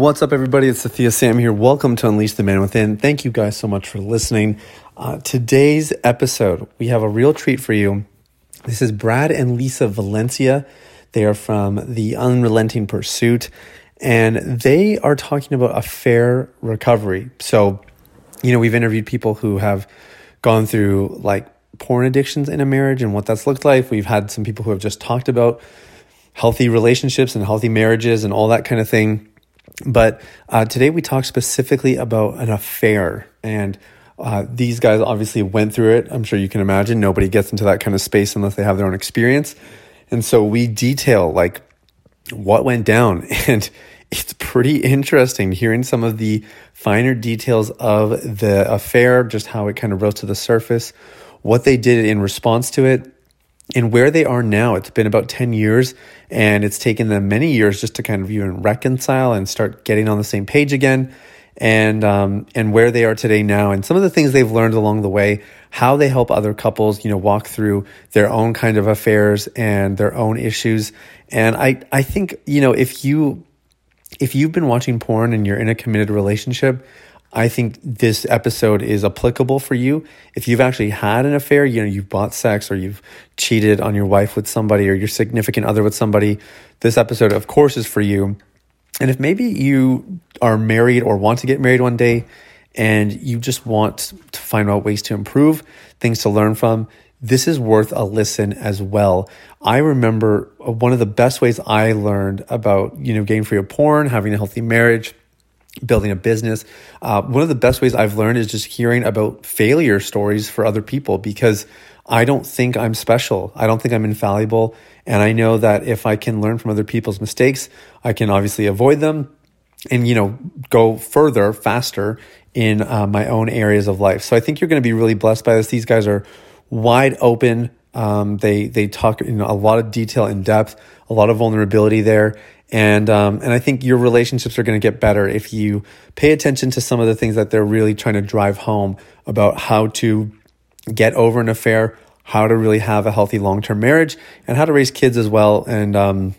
What's up, everybody? It's Sathya Sam here. Welcome to Unleash the Man Within. Thank you guys so much for listening. Uh, today's episode, we have a real treat for you. This is Brad and Lisa Valencia. They are from The Unrelenting Pursuit, and they are talking about affair recovery. So, you know, we've interviewed people who have gone through like porn addictions in a marriage and what that's looked like. We've had some people who have just talked about healthy relationships and healthy marriages and all that kind of thing. But uh, today we talk specifically about an affair. And uh, these guys obviously went through it. I'm sure you can imagine. Nobody gets into that kind of space unless they have their own experience. And so we detail like what went down. And it's pretty interesting hearing some of the finer details of the affair, just how it kind of rose to the surface, what they did in response to it, and where they are now. It's been about 10 years and it's taken them many years just to kind of even reconcile and start getting on the same page again and um, and where they are today now and some of the things they've learned along the way how they help other couples you know walk through their own kind of affairs and their own issues and i i think you know if you if you've been watching porn and you're in a committed relationship I think this episode is applicable for you. If you've actually had an affair, you know, you've bought sex or you've cheated on your wife with somebody or your significant other with somebody, this episode, of course, is for you. And if maybe you are married or want to get married one day and you just want to find out ways to improve, things to learn from, this is worth a listen as well. I remember one of the best ways I learned about, you know, getting free of porn, having a healthy marriage, building a business. Uh, one of the best ways I've learned is just hearing about failure stories for other people because I don't think I'm special. I don't think I'm infallible. And I know that if I can learn from other people's mistakes, I can obviously avoid them and, you know, go further, faster in uh, my own areas of life. So I think you're going to be really blessed by this. These guys are wide open. Um, they, they talk in a lot of detail in depth, a lot of vulnerability there and um, and I think your relationships are going to get better if you pay attention to some of the things that they're really trying to drive home about how to get over an affair, how to really have a healthy long term marriage, and how to raise kids as well. And um,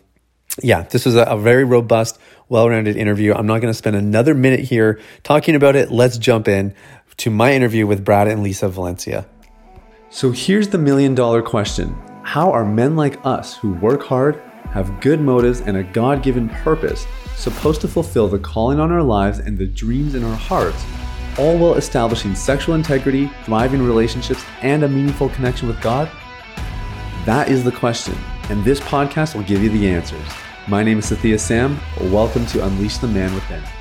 yeah, this was a, a very robust, well rounded interview. I'm not going to spend another minute here talking about it. Let's jump in to my interview with Brad and Lisa Valencia. So here's the million dollar question How are men like us who work hard? Have good motives and a God given purpose, supposed to fulfill the calling on our lives and the dreams in our hearts, all while establishing sexual integrity, thriving relationships, and a meaningful connection with God? That is the question, and this podcast will give you the answers. My name is Sathya Sam. Welcome to Unleash the Man Within.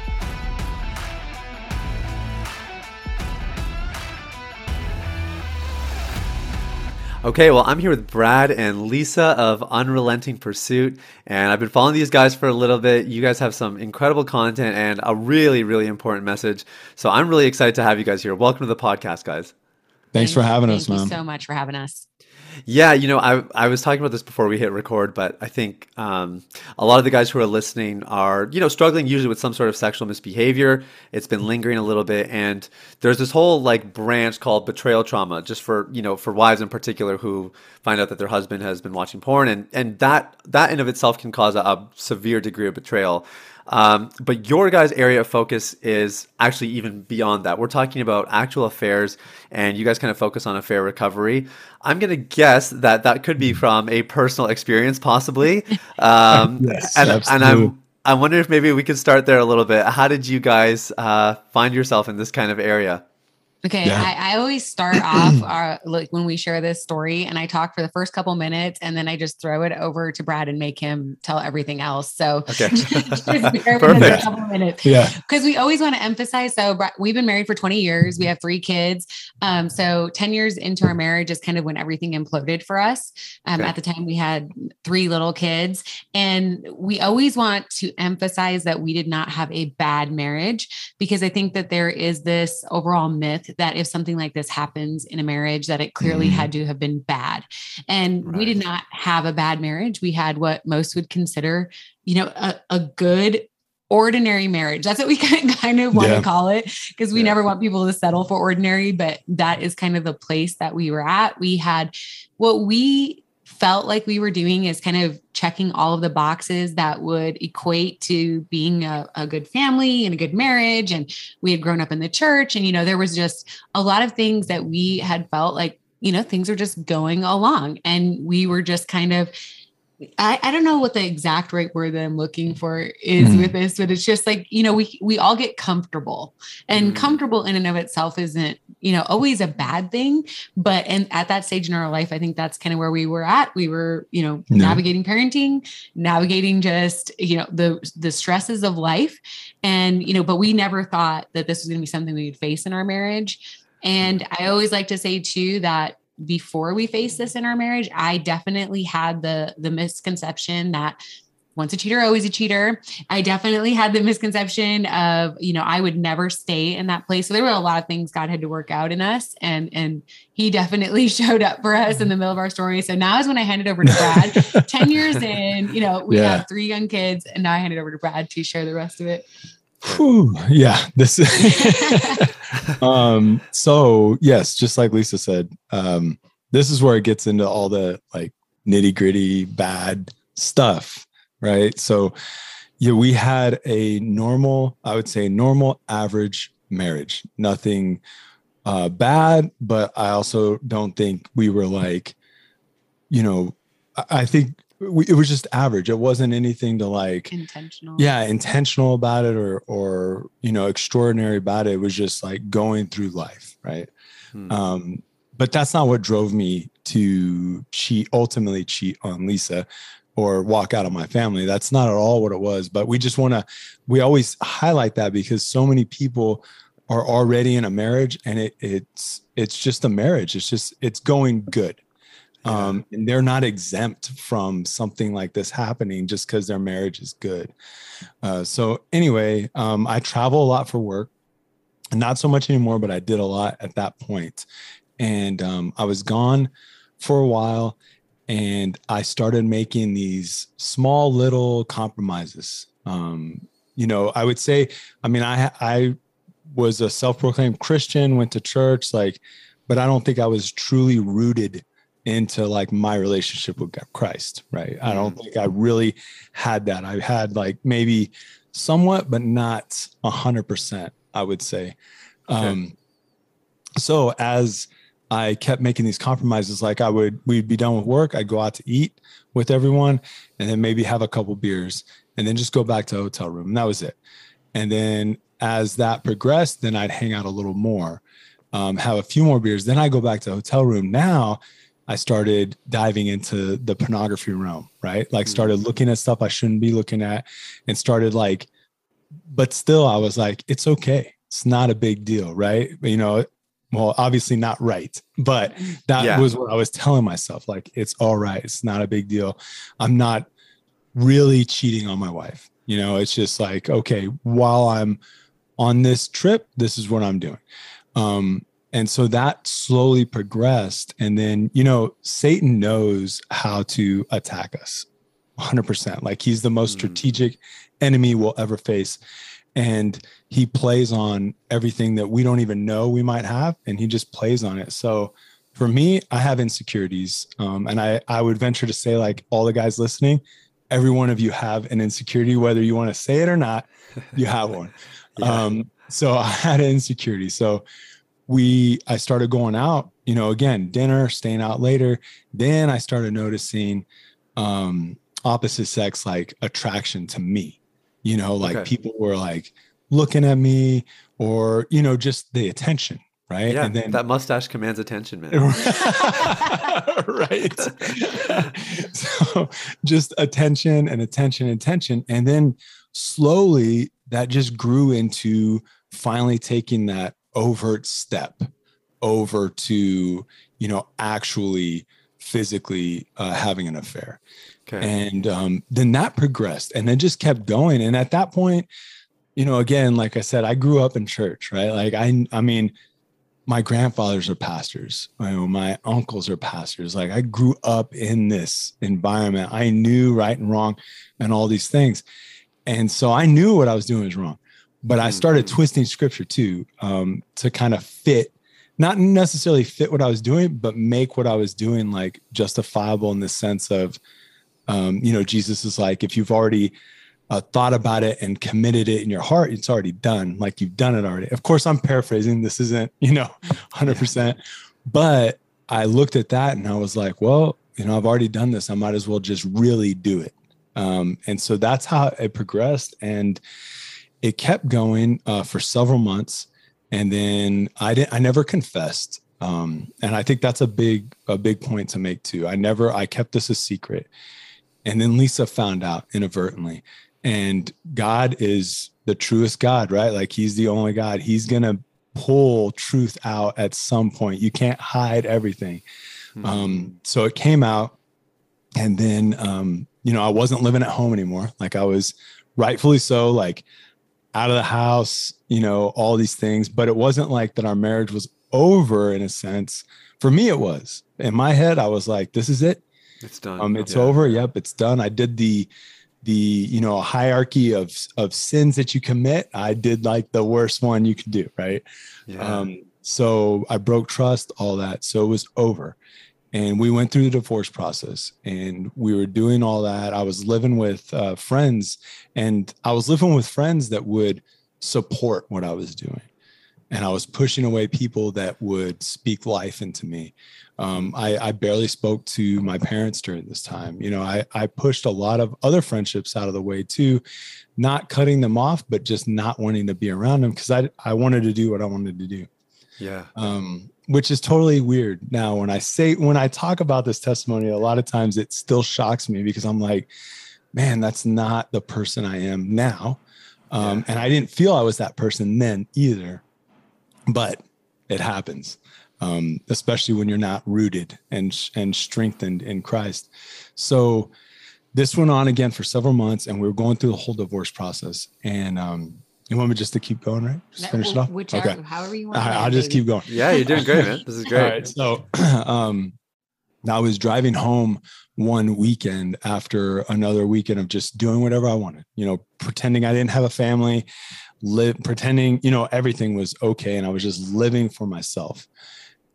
Okay, well, I'm here with Brad and Lisa of Unrelenting Pursuit, and I've been following these guys for a little bit. You guys have some incredible content and a really, really important message. So I'm really excited to have you guys here. Welcome to the podcast, guys. Thanks for having us, man. Thank you so much for having us. Yeah, you know, I I was talking about this before we hit record, but I think um, a lot of the guys who are listening are you know struggling usually with some sort of sexual misbehavior. It's been lingering a little bit, and there's this whole like branch called betrayal trauma, just for you know for wives in particular who find out that their husband has been watching porn, and and that that in of itself can cause a, a severe degree of betrayal. Um, but your guys' area of focus is actually even beyond that. We're talking about actual affairs, and you guys kind of focus on affair recovery. I'm going to guess that that could be from a personal experience, possibly. Um, yes, and, and I'm I wonder if maybe we could start there a little bit. How did you guys uh, find yourself in this kind of area? Okay, yeah. I, I, always start off our, like when we share this story, and I talk for the first couple minutes, and then I just throw it over to Brad and make him tell everything else. So, okay, perfect. couple minutes, yeah, because we always want to emphasize. So, we've been married for twenty years. We have three kids. Um, so ten years into our marriage is kind of when everything imploded for us. Um, okay. At the time, we had three little kids, and we always want to emphasize that we did not have a bad marriage because I think that there is this overall myth that if something like this happens in a marriage that it clearly mm-hmm. had to have been bad and right. we did not have a bad marriage we had what most would consider you know a, a good ordinary marriage that's what we kind of want yeah. to call it because we yeah. never want people to settle for ordinary but that is kind of the place that we were at we had what we felt like we were doing is kind of checking all of the boxes that would equate to being a, a, good family and a good marriage. And we had grown up in the church. And, you know, there was just a lot of things that we had felt like, you know, things are just going along. And we were just kind of I, I don't know what the exact right word that I'm looking for is mm. with this, but it's just like, you know, we we all get comfortable. And mm. comfortable in and of itself isn't, you know, always a bad thing. But and at that stage in our life, I think that's kind of where we were at. We were, you know, yeah. navigating parenting, navigating just, you know, the the stresses of life. And, you know, but we never thought that this was going to be something we would face in our marriage. And mm. I always like to say too that before we faced this in our marriage, I definitely had the the misconception that once a cheater, always a cheater. I definitely had the misconception of, you know, I would never stay in that place. So there were a lot of things God had to work out in us. And and he definitely showed up for us in the middle of our story. So now is when I handed over to Brad. 10 years in, you know, we yeah. have three young kids, and now I handed over to Brad to share the rest of it. Whew, yeah, this um so yes, just like Lisa said, um this is where it gets into all the like nitty-gritty bad stuff, right? So yeah, we had a normal, I would say normal average marriage. Nothing uh bad, but I also don't think we were like you know, I think we, it was just average. It wasn't anything to like intentional. Yeah, intentional about it or or you know extraordinary about it. It was just like going through life, right? Hmm. Um, but that's not what drove me to cheat. Ultimately, cheat on Lisa or walk out of my family. That's not at all what it was. But we just want to. We always highlight that because so many people are already in a marriage and it, it's it's just a marriage. It's just it's going good um, and they're not exempt from something like this happening just because their marriage is good. Uh, so anyway, um, I travel a lot for work, not so much anymore, but I did a lot at that point. And um, I was gone for a while, and I started making these small little compromises. Um, you know, I would say, I mean, I I was a self-proclaimed Christian, went to church, like, but I don't think I was truly rooted into like my relationship with Christ, right? Mm-hmm. I don't mm. think I really had that. I had like maybe somewhat, but not a hundred percent, I would say. Okay. Um, so as I kept making these compromises, like I would, we'd be done with work, I'd go out to eat with everyone, and then maybe have a couple beers, and then just go back to hotel room. And that was it. And then as that progressed, then I'd hang out a little more, um, have a few more beers. Then I go back to the hotel room. Now I started diving into the pornography realm, right? Like mm. started looking at stuff I shouldn't be looking at and started like, but still I was like, it's okay. It's not a big deal, right? You know, well, obviously not right, but that yeah. was what I was telling myself. Like, it's all right. It's not a big deal. I'm not really cheating on my wife. You know, it's just like, okay, while I'm on this trip, this is what I'm doing. Um, and so that slowly progressed. And then, you know, Satan knows how to attack us 100%. Like he's the most mm. strategic enemy we'll ever face. And he plays on everything that we don't even know we might have. And he just plays on it. So for me, I have insecurities. Um, and I, I would venture to say, like all the guys listening, every one of you have an insecurity, whether you want to say it or not, you have one. yeah. um, so I had an insecurity. So we I started going out, you know, again, dinner, staying out later. Then I started noticing um opposite sex like attraction to me. You know, like okay. people were like looking at me or, you know, just the attention, right? Yeah, and then that mustache commands attention, man. right. so just attention and attention, and attention. And then slowly that just grew into finally taking that overt step over to you know actually physically uh, having an affair okay. and um, then that progressed and then just kept going. And at that point you know again like i said i grew up in church right? Like i i mean my grandfathers are pastors. Know, my uncles are pastors. Like i grew up in this environment. I knew right and wrong and all these things. And so i knew what i was doing was wrong but I started mm-hmm. twisting scripture too um, to kind of fit not necessarily fit what I was doing, but make what I was doing like justifiable in the sense of, um, you know, Jesus is like, if you've already uh, thought about it and committed it in your heart, it's already done. Like you've done it already. Of course, I'm paraphrasing. This isn't, you know, 100%. But I looked at that and I was like, well, you know, I've already done this. I might as well just really do it. Um, and so that's how it progressed. And it kept going uh, for several months. And then I didn't, I never confessed. Um, and I think that's a big, a big point to make too. I never, I kept this a secret. And then Lisa found out inadvertently. And God is the truest God, right? Like he's the only God. He's going to pull truth out at some point. You can't hide everything. Mm-hmm. Um, so it came out. And then, um, you know, I wasn't living at home anymore. Like I was rightfully so, like out of the house, you know, all these things. But it wasn't like that our marriage was over in a sense. For me, it was. In my head, I was like, this is it. It's done. Um, it's yeah. over. Yep, it's done. I did the the you know hierarchy of of sins that you commit i did like the worst one you could do right yeah. um so i broke trust all that so it was over and we went through the divorce process and we were doing all that i was living with uh, friends and i was living with friends that would support what i was doing and i was pushing away people that would speak life into me um, I, I, barely spoke to my parents during this time. You know, I, I pushed a lot of other friendships out of the way too, not cutting them off, but just not wanting to be around them because I, I wanted to do what I wanted to do. Yeah. Um, which is totally weird. Now, when I say, when I talk about this testimony, a lot of times it still shocks me because I'm like, man, that's not the person I am now. Um, yeah. And I didn't feel I was that person then either, but it happens um, especially when you're not rooted and and strengthened in Christ. So this went on again for several months, and we were going through the whole divorce process. And um, you want me just to keep going, right? Just finish it off. Whichever, okay. however you want. I, will just keep going. Yeah, you're doing great, man. This is great. All right, so um, I was driving home one weekend after another weekend of just doing whatever I wanted. You know, pretending I didn't have a family, live pretending you know everything was okay, and I was just living for myself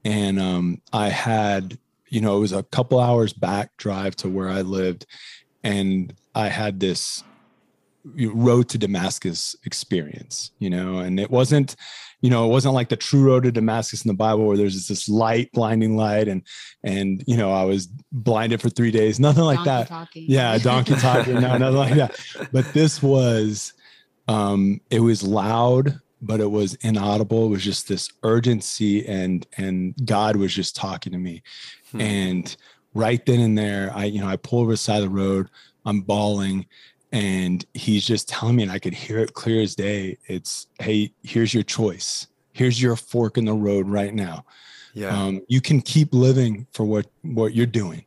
and um, I had, you know, it was a couple hours back drive to where I lived, and I had this road to Damascus experience, you know, and it wasn't, you know, it wasn't like the true road to Damascus in the Bible where there's this light, blinding light, and and you know, I was blinded for three days, nothing like donkey that. Talking. Yeah, donkey talking, no, nothing like that. But this was, um, it was loud, but it was inaudible. It was just this urgency and and God was just talking to me. Hmm. And right then and there, I, you know, I pull over the side of the road, I'm bawling, and he's just telling me, and I could hear it clear as day. It's, hey, here's your choice. Here's your fork in the road right now. Yeah. Um, you can keep living for what what you're doing.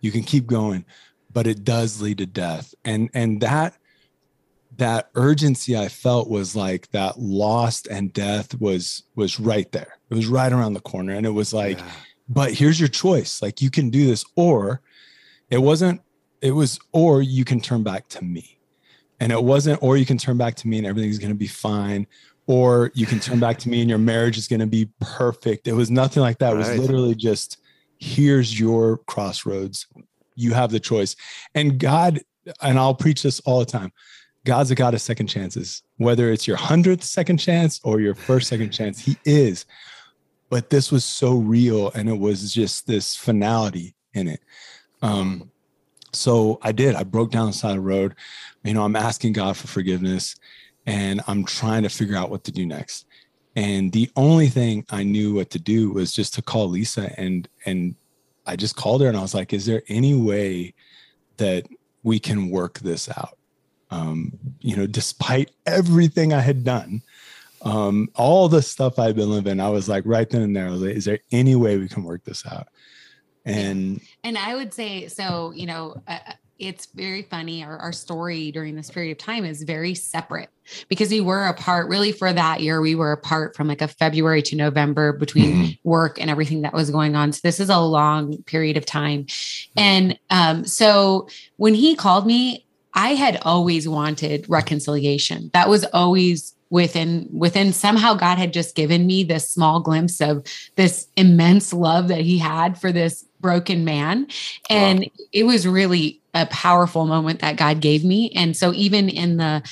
You can keep going, but it does lead to death. And and that that urgency I felt was like that lost and death was was right there. It was right around the corner. And it was like, yeah. but here's your choice. Like you can do this, or it wasn't, it was, or you can turn back to me. And it wasn't, or you can turn back to me and everything's gonna be fine. Or you can turn back to me and your marriage is gonna be perfect. It was nothing like that. It was literally just here's your crossroads. You have the choice. And God, and I'll preach this all the time God's a God of second chances, whether it's your hundredth second chance or your first second chance, He is. But this was so real, and it was just this finality in it. Um, so I did. I broke down the side of the road. You know, I'm asking God for forgiveness, and I'm trying to figure out what to do next. And the only thing I knew what to do was just to call Lisa, and and I just called her, and I was like, "Is there any way that we can work this out?" Um, you know, despite everything I had done, um, all the stuff I'd been living, I was like right then and there, like, is there any way we can work this out? And and I would say so. You know, uh, it's very funny. Our, our story during this period of time is very separate because we were apart really for that year. We were apart from like a February to November between mm-hmm. work and everything that was going on. So this is a long period of time. And um, so when he called me, I had always wanted reconciliation. That was always within within somehow God had just given me this small glimpse of this immense love that he had for this broken man and wow. it was really a powerful moment that God gave me and so even in the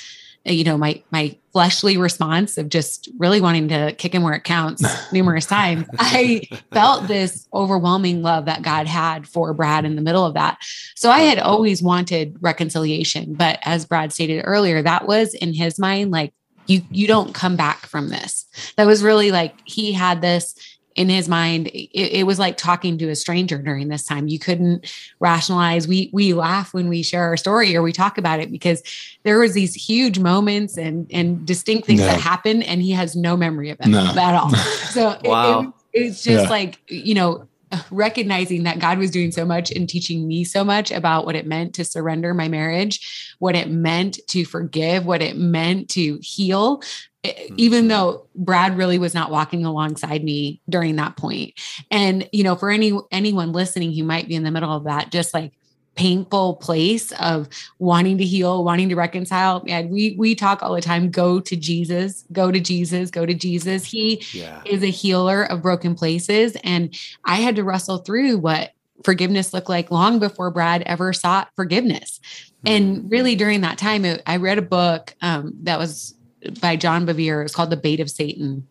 Uh, you know my my fleshly response of just really wanting to kick him where it counts numerous times i felt this overwhelming love that god had for brad in the middle of that. So i had always wanted reconciliation but as brad stated earlier that was in his mind like you you don't come back from this. That was really like he had this in his mind it, it, was like talking to a stranger during this time you couldn't rationalize we we laugh when we share our story or we talk about it because there was these huge moments and and distinct things no. that happened and he has no memory of them no. at all so wow. it, it's just yeah. like you know recognizing that God was doing so much and teaching me so much about what it meant to surrender my marriage, what it meant to forgive, what it meant to heal, mm-hmm. even though Brad really was not walking alongside me during that point. And you know, for any anyone listening who might be in the middle of that just like painful place of wanting to heal, wanting to reconcile. And we we talk all the time, go to Jesus, go to Jesus, go to Jesus. He yeah. is a healer of broken places. And I had to wrestle through what forgiveness looked like long before Brad ever sought forgiveness. Mm-hmm. And really during that time, it, I read a book um, that was by John Bevere. It's called The Bait of Satan.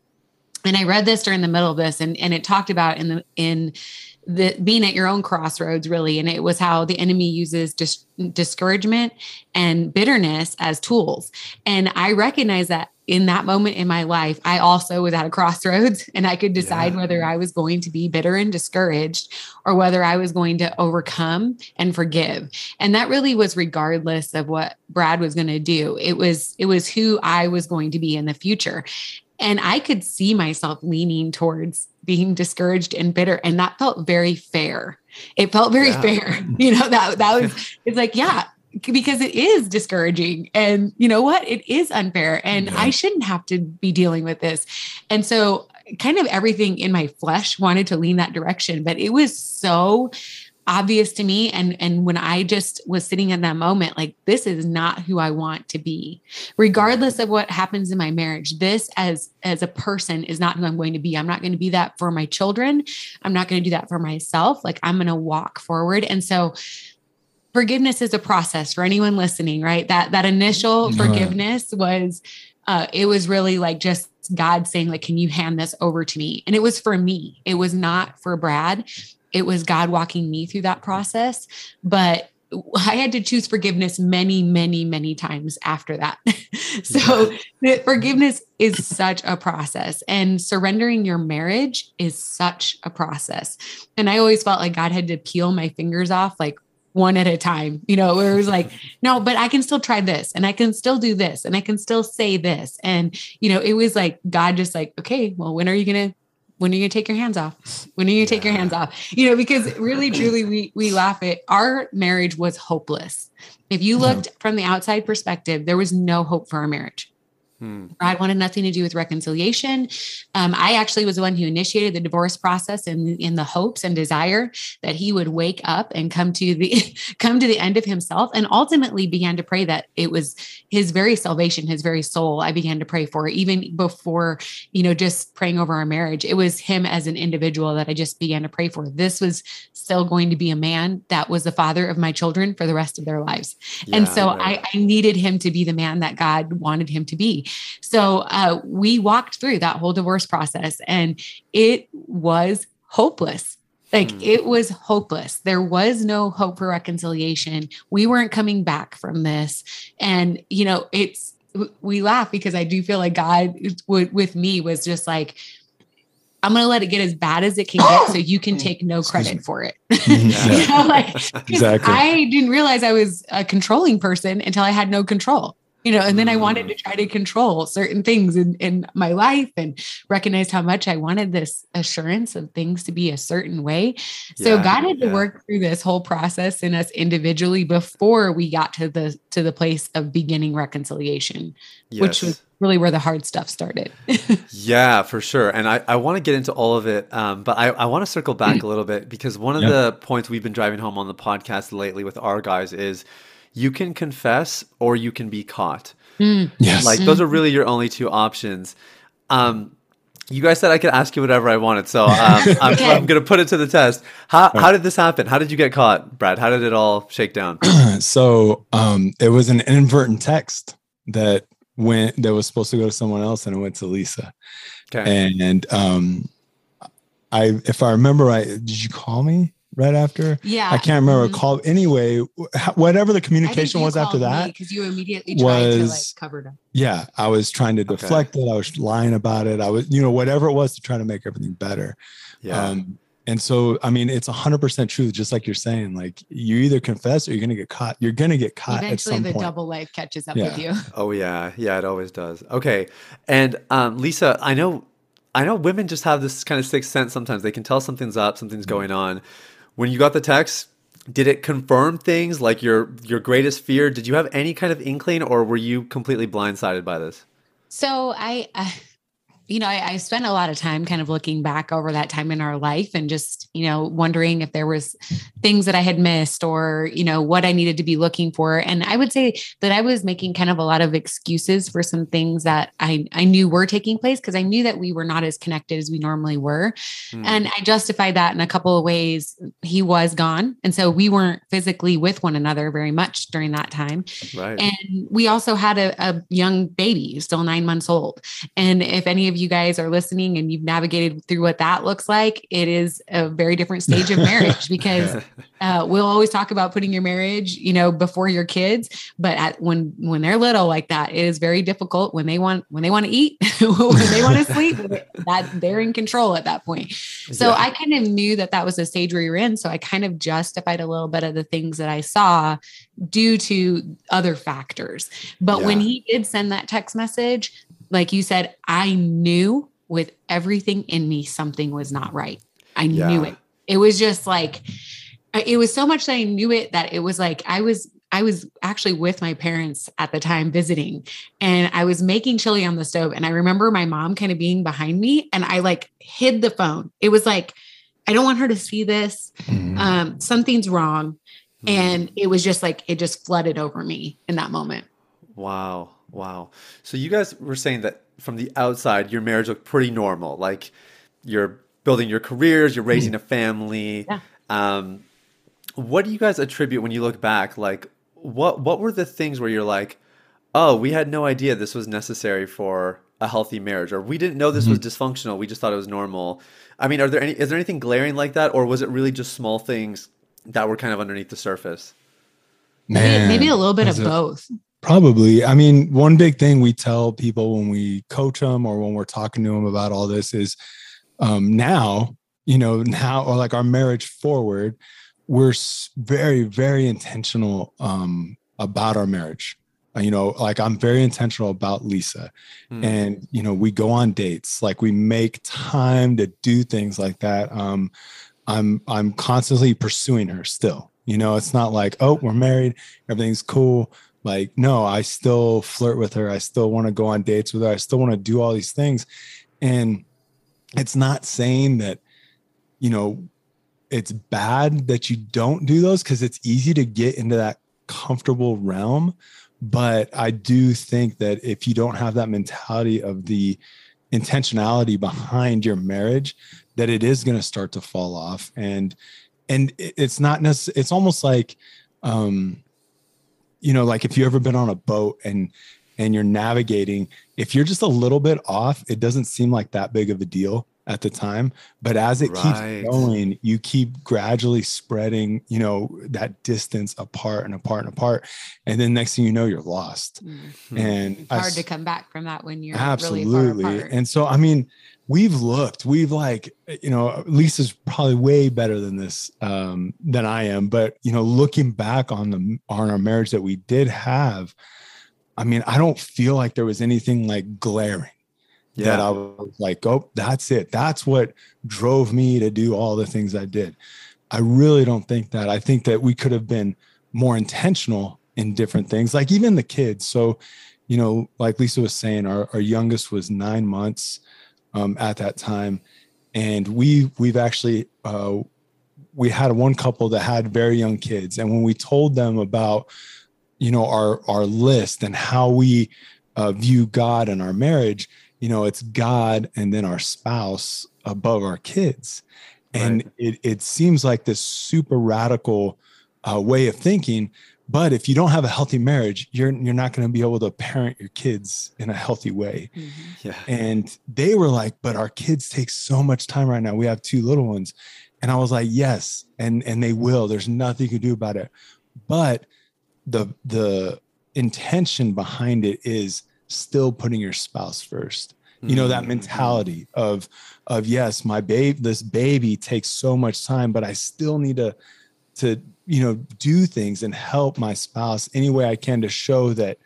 And I read this during the middle of this, and, and it talked about in the in the being at your own crossroads really and it was how the enemy uses dis- discouragement and bitterness as tools and i recognize that in that moment in my life i also was at a crossroads and i could decide yeah. whether i was going to be bitter and discouraged or whether i was going to overcome and forgive and that really was regardless of what brad was going to do it was it was who i was going to be in the future and I could see myself leaning towards being discouraged and bitter. And that felt very fair. It felt very yeah. fair. You know, that that was it's like, yeah, because it is discouraging. And you know what? It is unfair. And yeah. I shouldn't have to be dealing with this. And so kind of everything in my flesh wanted to lean that direction. But it was so obvious to me and and when i just was sitting in that moment like this is not who i want to be regardless of what happens in my marriage this as as a person is not who i'm going to be i'm not going to be that for my children i'm not going to do that for myself like i'm going to walk forward and so forgiveness is a process for anyone listening right that that initial forgiveness was uh, it was really like just God saying, like, can you hand this over to me? And it was for me. It was not for Brad it was God walking me through that process. But I had to choose forgiveness many, many, many times after that. so yeah. forgiveness is such a process and surrendering your marriage is such a process. And I always felt like God had to peel my fingers off like one at a time, you know, where it was like, no, but I can still try this and I can still do this and I can still say this. And, you know, it was like God just like, okay, well, when are you going to when are you gonna take your hands off? When are you gonna take your hands off? You know, because really, truly, we we laugh at our marriage was hopeless. If you mm-hmm. looked from the outside perspective, there was no hope for our marriage. Hmm. Brad wanted nothing to do with reconciliation. Um, I actually was the one who initiated the divorce process in, in the hopes and desire that he would wake up and come to the come to the end of himself and ultimately began to pray that it was his very salvation, his very soul. I began to pray for even before, you know, just praying over our marriage. It was him as an individual that I just began to pray for. This was still going to be a man that was the father of my children for the rest of their lives. Yeah, and so I, I needed him to be the man that God wanted him to be. So uh, we walked through that whole divorce process and it was hopeless. Like hmm. it was hopeless. There was no hope for reconciliation. We weren't coming back from this. And, you know, it's, we laugh because I do feel like God with me was just like, I'm going to let it get as bad as it can get so you can take no credit for it. you know, like, exactly. I didn't realize I was a controlling person until I had no control you know and then i wanted mm. to try to control certain things in, in my life and recognized how much i wanted this assurance of things to be a certain way so yeah, god had to work through this whole process in us individually before we got to the to the place of beginning reconciliation yes. which was really where the hard stuff started yeah for sure and i, I want to get into all of it um, but i, I want to circle back a little bit because one of yeah. the points we've been driving home on the podcast lately with our guys is you can confess or you can be caught. Mm. Yes. Like those are really your only two options. Um, you guys said I could ask you whatever I wanted, so um, I'm, okay. I'm going to put it to the test. How, how did this happen? How did you get caught, Brad? How did it all shake down? so um, it was an inadvertent text that went that was supposed to go to someone else, and it went to Lisa. Okay. And um, I, if I remember right, did you call me? Right after. Yeah, I can't remember. Mm-hmm. Call anyway. Whatever the communication was after that, because you immediately tried was, to like cover it up. Yeah, I was trying to deflect okay. it. I was lying about it. I was, you know, whatever it was to try to make everything better. Yeah. Um, and so, I mean, it's hundred percent true. Just like you're saying, like you either confess or you're going to get caught. You're going to get caught. Eventually, the point. double life catches up yeah. with you. Oh yeah, yeah, it always does. Okay, and um, Lisa, I know, I know, women just have this kind of sixth sense. Sometimes they can tell something's up, something's mm-hmm. going on when you got the text, did it confirm things like your your greatest fear? Did you have any kind of inkling, or were you completely blindsided by this? So I, I you know, I, I, spent a lot of time kind of looking back over that time in our life and just, you know, wondering if there was things that I had missed or, you know, what I needed to be looking for. And I would say that I was making kind of a lot of excuses for some things that I, I knew were taking place because I knew that we were not as connected as we normally were. Mm. And I justified that in a couple of ways. He was gone. And so we weren't physically with one another very much during that time. Right. And we also had a, a young baby, still nine months old. And if any of you guys are listening and you've navigated through what that looks like, it is a very different stage of marriage because uh, we'll always talk about putting your marriage, you know, before your kids, but at, when when they're little like that, it is very difficult when they want when they want to eat, when they want to sleep. That they're in control at that point. So yeah. I kind of knew that that was a stage where you're in. So I kind of justified a little bit of the things that I saw due to other factors. But yeah. when he did send that text message, like you said, I knew with everything in me something was not right. I yeah. knew it. It was just like it was so much that I knew it that it was like I was I was actually with my parents at the time visiting and I was making chili on the stove and I remember my mom kind of being behind me and I like hid the phone. It was like I don't want her to see this. Mm-hmm. Um, something's wrong. Mm-hmm. And it was just like it just flooded over me in that moment. Wow. Wow. So you guys were saying that from the outside, your marriage looked pretty normal. Like you're building your careers, you're raising a family. Yeah. Um, what do you guys attribute when you look back? Like what what were the things where you're like, oh, we had no idea this was necessary for a healthy marriage, or we didn't know this mm-hmm. was dysfunctional. We just thought it was normal. I mean, are there any is there anything glaring like that, or was it really just small things that were kind of underneath the surface? Man, maybe, maybe a little bit of it, both. Probably. I mean, one big thing we tell people when we coach them or when we're talking to them about all this is um, now, you know, now or like our marriage forward, we're very, very intentional um, about our marriage. Uh, you know, like I'm very intentional about Lisa. Mm. And, you know, we go on dates, like we make time to do things like that. Um, I'm I'm constantly pursuing her still. You know, it's not like, oh, we're married, everything's cool like no i still flirt with her. I still want to go on dates with her. I still want to do all these things. And it's not saying that you know it's bad that you don't do those because it's easy to get into that comfortable realm. But i do think that if you don't have that mentality of the intentionality behind your marriage that it is going to start to fall off. And and it's not necessarily it's almost like um you know, like if you ever been on a boat and and you're navigating, if you're just a little bit off, it doesn't seem like that big of a deal at the time. But as it right. keeps going, you keep gradually spreading, you know, that distance apart and apart and apart. And then next thing you know, you're lost. Mm-hmm. And it's hard I, to come back from that when you're absolutely. Really and so, I mean, we've looked, we've like, you know, Lisa's probably way better than this um, than I am. But you know, looking back on the on our marriage that we did have, I mean, I don't feel like there was anything like glaring. Yeah. That I was like, oh, that's it. That's what drove me to do all the things I did. I really don't think that. I think that we could have been more intentional in different things, like even the kids. So, you know, like Lisa was saying, our, our youngest was nine months um, at that time, and we we've actually uh, we had one couple that had very young kids, and when we told them about you know our our list and how we uh, view god and our marriage you know it's god and then our spouse above our kids. And right. it, it seems like this super radical uh, way of thinking but if you don't have a healthy marriage you're you're not going to be able to parent your kids in a healthy way mm-hmm. yeah. and they were like but our kids take so much time right now we have two little ones and i was like yes and and they will there's nothing you can do about it but the the intention behind it is still putting your spouse first you know that mm-hmm. mentality of of yes my babe this baby takes so much time but i still need to to you know do things and help my spouse any way i can to show that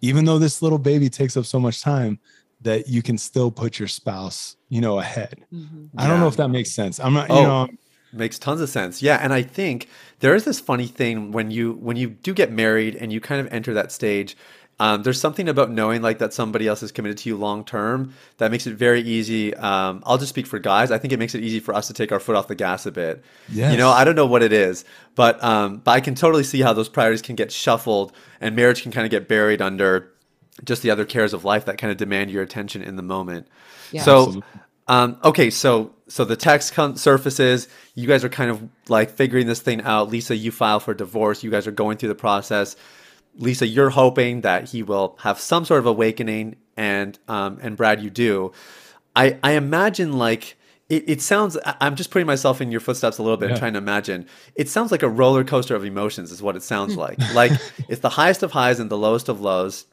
even though this little baby takes up so much time that you can still put your spouse you know ahead. Mm-hmm. i don't know if that makes sense. I'm not oh, you know makes tons of sense. Yeah and i think there is this funny thing when you when you do get married and you kind of enter that stage um, there's something about knowing like that somebody else is committed to you long term that makes it very easy. Um, I'll just speak for guys. I think it makes it easy for us to take our foot off the gas a bit. Yes. You know, I don't know what it is, but um, but I can totally see how those priorities can get shuffled and marriage can kind of get buried under just the other cares of life that kind of demand your attention in the moment. Yeah, so, um, okay, so so the text surfaces. You guys are kind of like figuring this thing out. Lisa, you file for divorce. You guys are going through the process. Lisa, you're hoping that he will have some sort of awakening, and um, and Brad, you do. I I imagine like it, it sounds. I'm just putting myself in your footsteps a little bit, yeah. trying to imagine. It sounds like a roller coaster of emotions, is what it sounds like. like it's the highest of highs and the lowest of lows,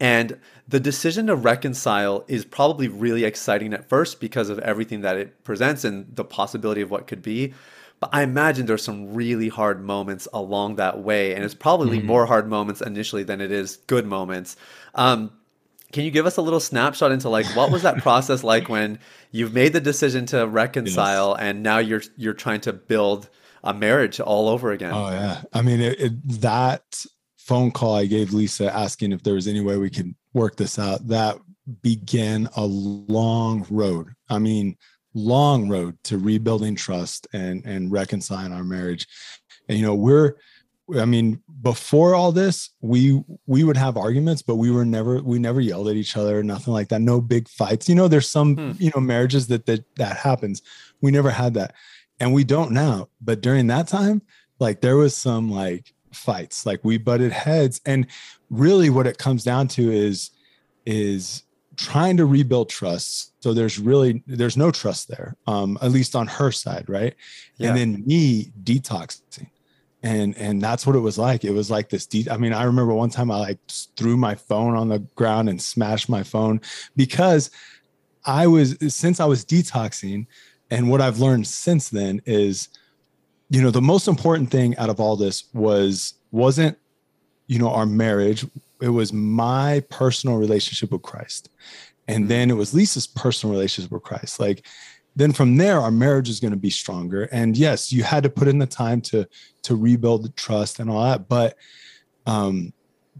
and the decision to reconcile is probably really exciting at first because of everything that it presents and the possibility of what could be. But I imagine there's some really hard moments along that way, and it's probably mm-hmm. more hard moments initially than it is good moments. Um, can you give us a little snapshot into like what was that process like when you've made the decision to reconcile yes. and now you're you're trying to build a marriage all over again? Oh yeah, I mean it, it, that phone call I gave Lisa asking if there was any way we could work this out that began a long road. I mean, long road to rebuilding trust and and reconciling our marriage. And you know we're i mean before all this we we would have arguments but we were never we never yelled at each other nothing like that no big fights. You know there's some hmm. you know marriages that that that happens. We never had that. And we don't now but during that time like there was some like fights. Like we butted heads. And really what it comes down to is is trying to rebuild trust so there's really there's no trust there um at least on her side right? Yeah. and then me detoxing. And and that's what it was like. It was like this de- i mean i remember one time i like threw my phone on the ground and smashed my phone because i was since i was detoxing and what i've learned since then is you know the most important thing out of all this was wasn't you know our marriage it was my personal relationship with Christ. And then it was Lisa's personal relationship with Christ. Like then from there, our marriage is going to be stronger. And yes, you had to put in the time to to rebuild the trust and all that, but um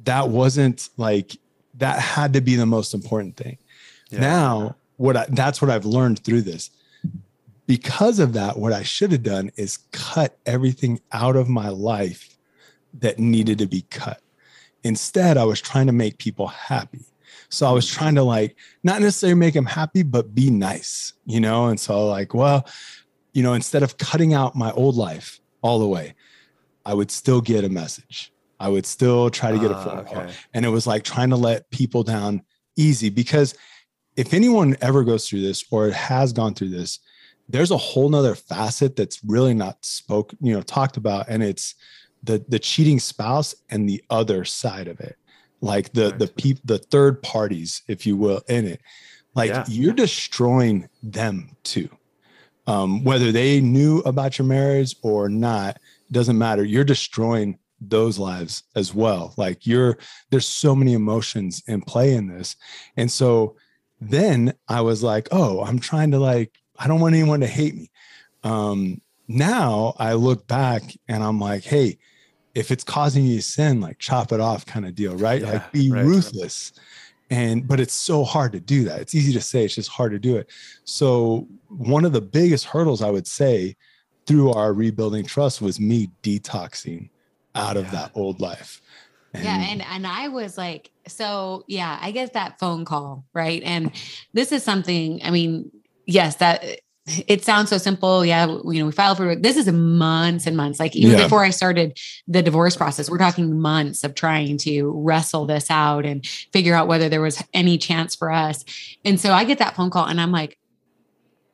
that wasn't like that had to be the most important thing. Yeah. Now, what I, that's what I've learned through this. Because of that, what I should have done is cut everything out of my life that needed to be cut. Instead, I was trying to make people happy. So I was mm. trying to like not necessarily make them happy, but be nice, you know? And so like, well, you know, instead of cutting out my old life all the way, I would still get a message. I would still try to get a ah, phone call. And it was like trying to let people down easy because if anyone ever goes through this or has gone through this, there's a whole nother facet that's really not spoke, you know, talked about. And it's the the cheating spouse and the other side of it. Like the the people the third parties if you will in it. Like yeah. you're destroying them too. Um, whether they knew about your marriage or not doesn't matter. You're destroying those lives as well. Like you're there's so many emotions in play in this. And so then i was like oh i'm trying to like i don't want anyone to hate me. Um now i look back and i'm like hey if it's causing you sin, like chop it off kind of deal, right? Yeah, like be right, ruthless. Right. And but it's so hard to do that. It's easy to say, it's just hard to do it. So one of the biggest hurdles I would say through our rebuilding trust was me detoxing out of yeah. that old life. And yeah, and and I was like, so yeah, I get that phone call, right? And this is something, I mean, yes, that it sounds so simple. Yeah, you know, we filed for this is months and months. Like even yeah. before I started the divorce process, we're talking months of trying to wrestle this out and figure out whether there was any chance for us. And so I get that phone call and I'm like,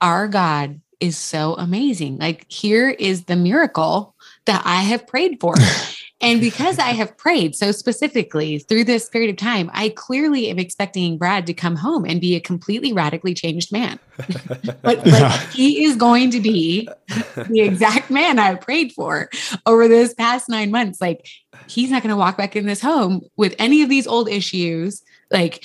our God is so amazing. Like here is the miracle that I have prayed for. And because I have prayed so specifically through this period of time, I clearly am expecting Brad to come home and be a completely radically changed man. but like, he is going to be the exact man I prayed for over this past nine months. Like he's not going to walk back in this home with any of these old issues. Like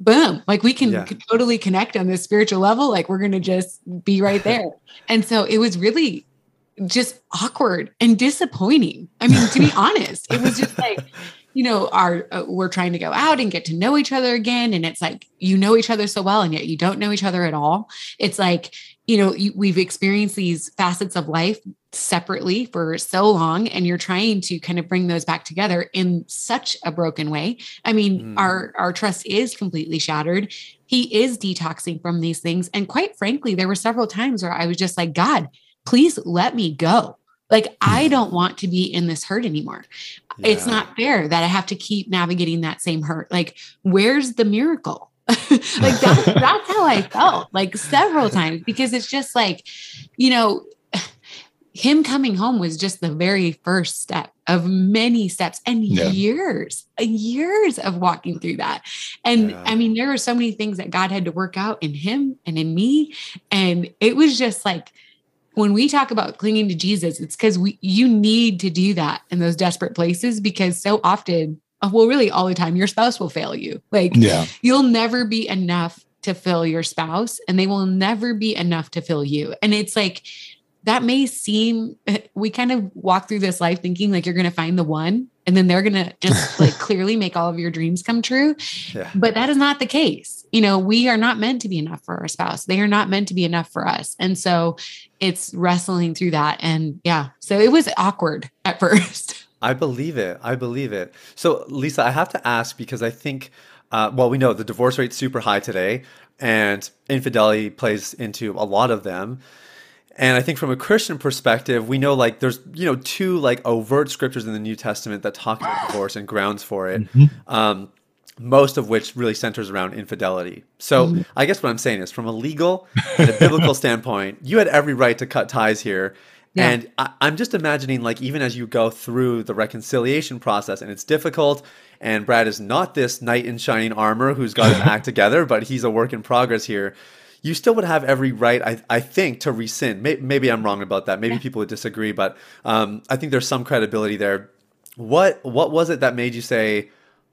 boom like we can yeah. totally connect on this spiritual level like we're going to just be right there and so it was really just awkward and disappointing. I mean, to be honest, it was just like, you know, our uh, we're trying to go out and get to know each other again, and it's like you know each other so well, and yet you don't know each other at all. It's like you know you, we've experienced these facets of life separately for so long and you're trying to kind of bring those back together in such a broken way i mean mm. our our trust is completely shattered he is detoxing from these things and quite frankly there were several times where i was just like god please let me go. Like, I don't want to be in this hurt anymore. Yeah. It's not fair that I have to keep navigating that same hurt. Like, where's the miracle? like, that's, that's how I felt like several times because it's just like, you know, him coming home was just the very first step of many steps and yeah. years years of walking through that and yeah. i mean there were so many things that god had to work out in him and in me and it was just like when we talk about clinging to Jesus, it's because we you need to do that in those desperate places because so often, uh, well, really all the time, your spouse will fail you. Like yeah. you'll never be enough to fill your spouse, and they will never be enough to fill you. And it's like that may seem we kind of walk through this life thinking like you're going to find the one and then they're going to just like clearly make all of your dreams come true. Yeah. But that is not the case. You know, we are not meant to be enough for our spouse. They are not meant to be enough for us. And so it's wrestling through that and yeah, so it was awkward at first. I believe it. I believe it. So Lisa, I have to ask because I think uh, well, we know the divorce rate's super high today, and infidelity plays into a lot of them. And I think from a Christian perspective, we know like there's you know two like overt scriptures in the New Testament that talk about divorce and grounds for it. Mm-hmm. Um, most of which really centers around infidelity. So mm-hmm. I guess what I'm saying is, from a legal and a biblical standpoint, you had every right to cut ties here. Yeah. And I, I'm just imagining, like, even as you go through the reconciliation process, and it's difficult, and Brad is not this knight in shining armor who's got his act together, but he's a work in progress here you still would have every right, I, I think, to rescind. Maybe, maybe I'm wrong about that. Maybe yeah. people would disagree, but um, I think there's some credibility there. What what was it that made you say,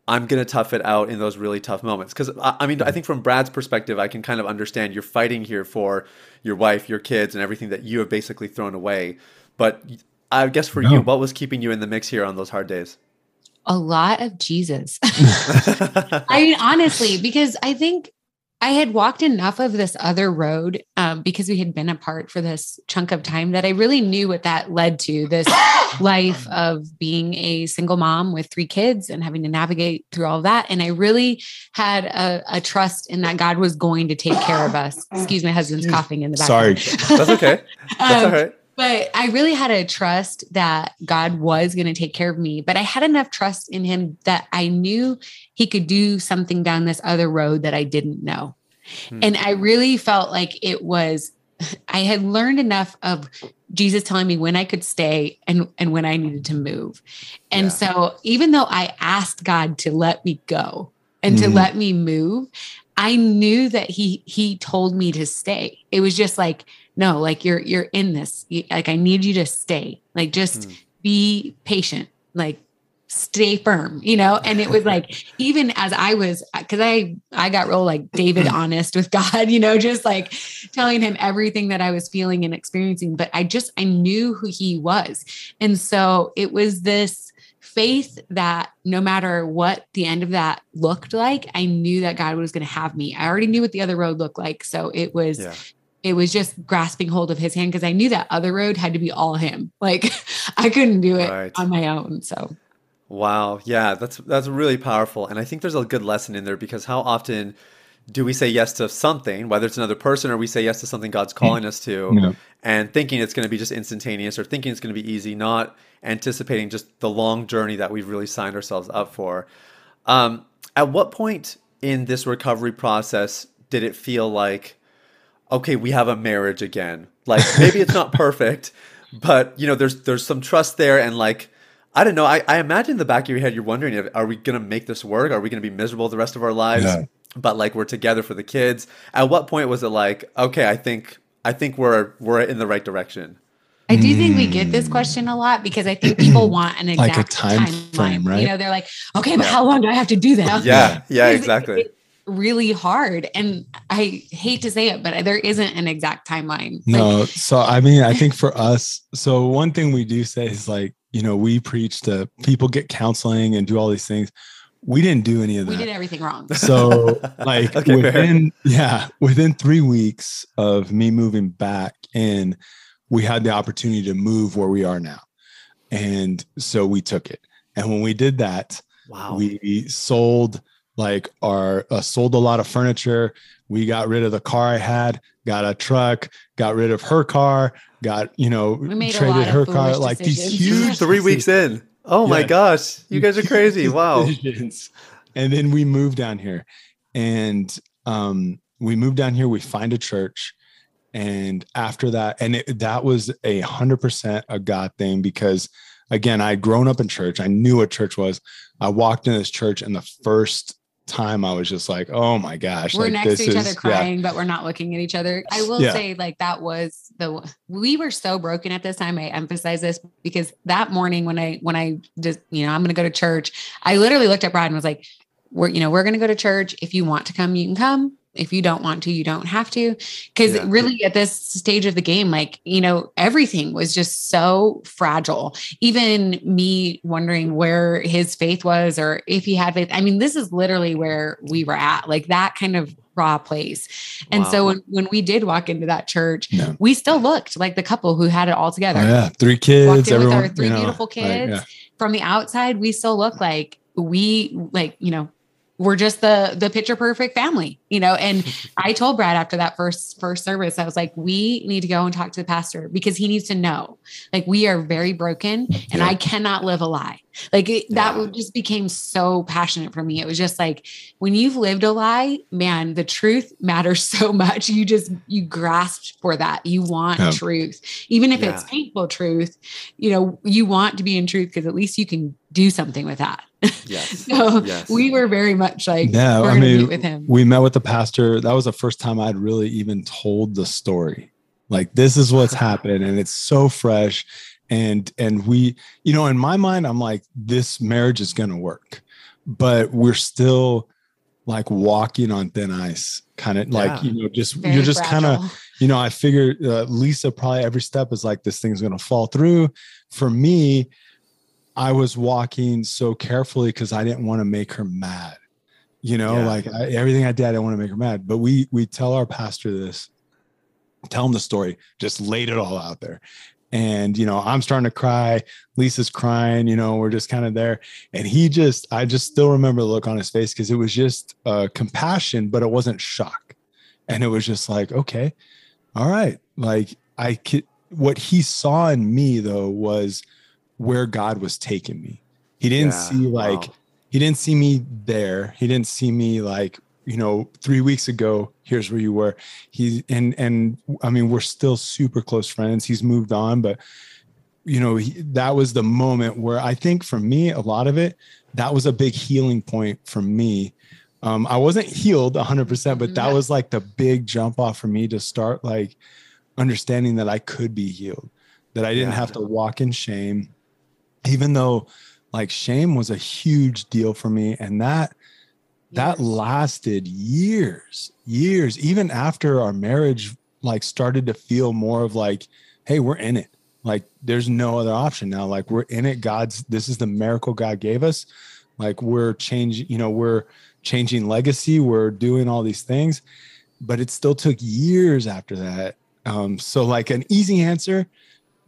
I'm gonna tough it out in those really tough moments? Because I, I mean, I hmm. think from Brad's perspective, I can kind of understand you're fighting here for your wife, your kids, and everything that you have basically thrown away. But I guess for no. you, what was keeping you in the mix here on those hard days? A lot of Jesus. I mean, honestly, because I think I had walked enough of this other road um, because we had been apart for this chunk of time that I really knew what that led to this life of being a single mom with three kids and having to navigate through all of that. And I really had a, a trust in that God was going to take care of us. Excuse my husband's coughing in the back. Sorry. That's okay. That's um, all right but I really had a trust that God was going to take care of me. But I had enough trust in Him that I knew He could do something down this other road that I didn't know. Hmm. And I really felt like it was, I had learned enough of Jesus telling me when I could stay and, and when I needed to move. And yeah. so even though I asked God to let me go and mm. to hmm. let me move, I knew that he he told me to stay. It was just like no, like you're you're in this. Like I need you to stay. Like just mm. be patient. Like stay firm, you know? And it was like, even as I was, cause I, I got real like David honest with God, you know, just like telling him everything that I was feeling and experiencing, but I just, I knew who he was. And so it was this faith that no matter what the end of that looked like, I knew that God was going to have me. I already knew what the other road looked like. So it was, yeah it was just grasping hold of his hand because I knew that other road had to be all him. Like I couldn't do it right. on my own. So Wow. Yeah, that's that's really powerful. And I think there's a good lesson in there because how often do we say yes to something, whether it's another person or we say yes to something God's calling us to, yeah. and thinking it's going to be just instantaneous or thinking it's going to be easy, not anticipating just the long journey that we've really signed ourselves up for. Um, at what point in this recovery process did it feel like, okay, we have a marriage again? Like maybe it's not perfect, but you know, there's there's some trust there, and like I don't know. I, I imagine in the back of your head, you're wondering, if, are we going to make this work? Are we going to be miserable the rest of our lives? Yeah. But like we're together for the kids. At what point was it like, okay, I think I think we're we're in the right direction? I do think we get hmm. this question a lot because I think people want an exact like a time frame, right? You know, they're like, okay, but how long do I have to do that? Yeah, yeah, exactly. Really hard, and I hate to say it, but there isn't an exact timeline. No, like, so I mean, I think for us, so one thing we do say is like, you know, we preach to people get counseling and do all these things. We didn't do any of that. We did everything wrong. So, like okay, within fair. yeah, within three weeks of me moving back in we had the opportunity to move where we are now. And so we took it. And when we did that, wow. we sold like are uh, sold a lot of furniture. We got rid of the car I had, got a truck, got rid of her car, got, you know, traded her car like these huge 3 weeks in. Oh yeah. my gosh, you guys are crazy. Wow. and then we moved down here. And um we moved down here, we find a church and after that and it, that was a hundred percent a god thing because again i'd grown up in church i knew what church was i walked in this church and the first time i was just like oh my gosh we're like, next to each is, other crying yeah. but we're not looking at each other i will yeah. say like that was the we were so broken at this time i emphasize this because that morning when i when i just you know i'm gonna go to church i literally looked at brad and was like we're you know we're gonna go to church if you want to come you can come if you don't want to you don't have to because yeah. really at this stage of the game like you know everything was just so fragile even me wondering where his faith was or if he had faith i mean this is literally where we were at like that kind of raw place and wow. so when, when we did walk into that church yeah. we still looked like the couple who had it all together oh, yeah three kids everyone, with our three you know, beautiful kids like, yeah. from the outside we still look like we like you know we're just the the picture perfect family you know? And i told brad after that first first service i was like we need to go and talk to the pastor because he needs to know. Like we are very broken and yeah. i cannot live a lie like it, yeah. that just became so passionate for me it was just like when you've lived a lie man the truth matters so much you just you grasp for that you want yeah. truth even if it's painful truth you know you want to be in truth because at least you can do something with that Yes. so yes. we were very much like, no, I mean, with him. we met with the pastor. That was the first time I'd really even told the story. Like, this is what's happened, and it's so fresh. And and we, you know, in my mind, I'm like, this marriage is gonna work, but we're still like walking on thin ice, kind of yeah. like you know, just very you're just kind of, you know, I figure uh, Lisa probably every step is like this thing's gonna fall through. For me, I was walking so carefully because I didn't want to make her mad. You know, yeah. like I, everything I did, I didn't want to make her mad. But we we tell our pastor this, tell him the story, just laid it all out there. And you know, I'm starting to cry. Lisa's crying. You know, we're just kind of there. And he just, I just still remember the look on his face because it was just uh, compassion, but it wasn't shock. And it was just like, okay, all right. Like I could. What he saw in me though was where God was taking me. He didn't yeah, see like wow. he didn't see me there. He didn't see me like, you know, 3 weeks ago, here's where you were. He and and I mean, we're still super close friends. He's moved on, but you know, he, that was the moment where I think for me a lot of it that was a big healing point for me. Um, I wasn't healed 100%, but that was like the big jump off for me to start like understanding that I could be healed, that I didn't yeah. have to walk in shame, even though like shame was a huge deal for me and that that lasted years years even after our marriage like started to feel more of like hey we're in it. Like there's no other option now. Like we're in it. God's this is the miracle god gave us. Like we're changing you know we're changing legacy. We're doing all these things. But it still took years after that. Um so like an easy answer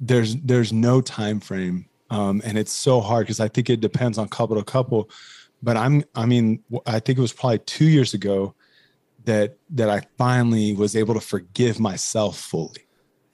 there's there's no time frame. Um, and it's so hard because I think it depends on couple to couple. But I'm, I mean, I think it was probably two years ago that that I finally was able to forgive myself fully.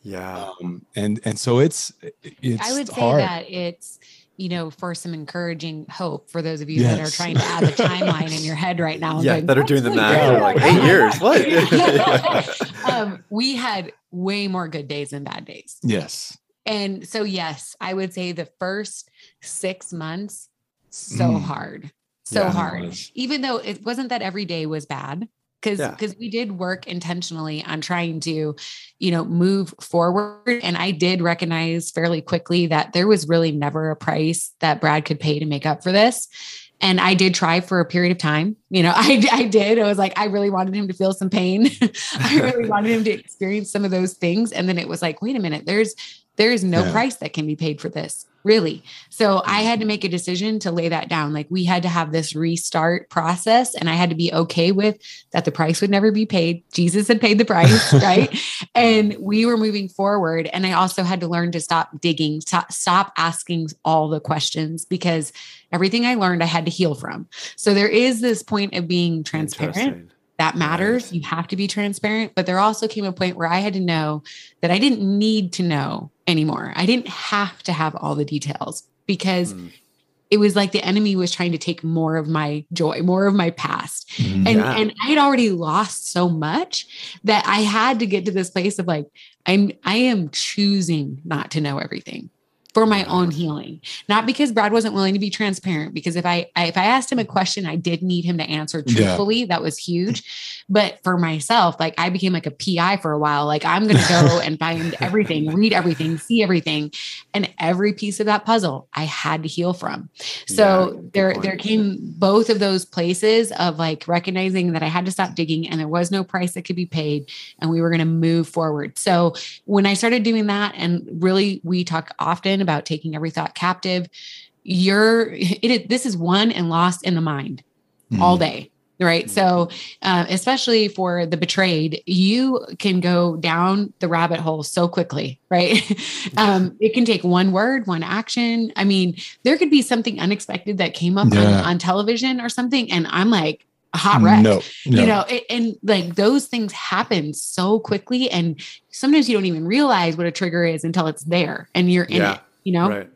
Yeah, um, and and so it's it's. I would say hard. that it's you know, for some encouraging hope for those of you yes. that are trying to add the timeline in your head right now. Yeah, going, that are doing the math. Like eight years. What? um, we had way more good days than bad days. Yes. And so, yes, I would say the first six months, so mm. hard, so yeah, hard. Even though it wasn't that every day was bad, because because yeah. we did work intentionally on trying to you know move forward and i did recognize fairly quickly that there was really never a price that brad could pay to make up for this and i did try for a period of time you know i, I did i was like i really wanted him to feel some pain i really wanted him to experience some of those things and then it was like wait a minute there's there is no yeah. price that can be paid for this really. So I mm. had to make a decision to lay that down. Like we had to have this restart process, and I had to be okay with that the price would never be paid. Jesus had paid the price, right? And we were moving forward. And I also had to learn to stop digging, stop, stop asking all the questions because everything I learned, I had to heal from. So there is this point of being transparent that matters. Right. You have to be transparent. But there also came a point where I had to know that I didn't need to know anymore. I didn't have to have all the details because mm. it was like the enemy was trying to take more of my joy, more of my past. Mm, and and I had already lost so much that I had to get to this place of like I'm I am choosing not to know everything for my own healing. Not because brad wasn't willing to be transparent because if I, I, if i asked him a question i did need him to answer truthfully. Yeah. that was huge. But for myself like i became like a pi for a while. Like i'm going to go and find everything read everything see everything. And every piece of that puzzle i had to heal from. So yeah, there point. there came both of those places of like recognizing that i had to stop digging and there was no price that could be paid and we were going to move forward. So when i started doing that and really we talk often about taking every thought captive you're it this is won and lost in the mind mm. all day right so uh, especially for the betrayed you can go down the rabbit hole so quickly right um, it can take one word one action i mean there could be something unexpected that came up yeah. on, on, television or something and i'm like a hot wreck no, no. you know and, and like those things happen so quickly and sometimes you don't even realize what a trigger is until it's there and you're in yeah. it you know? Right.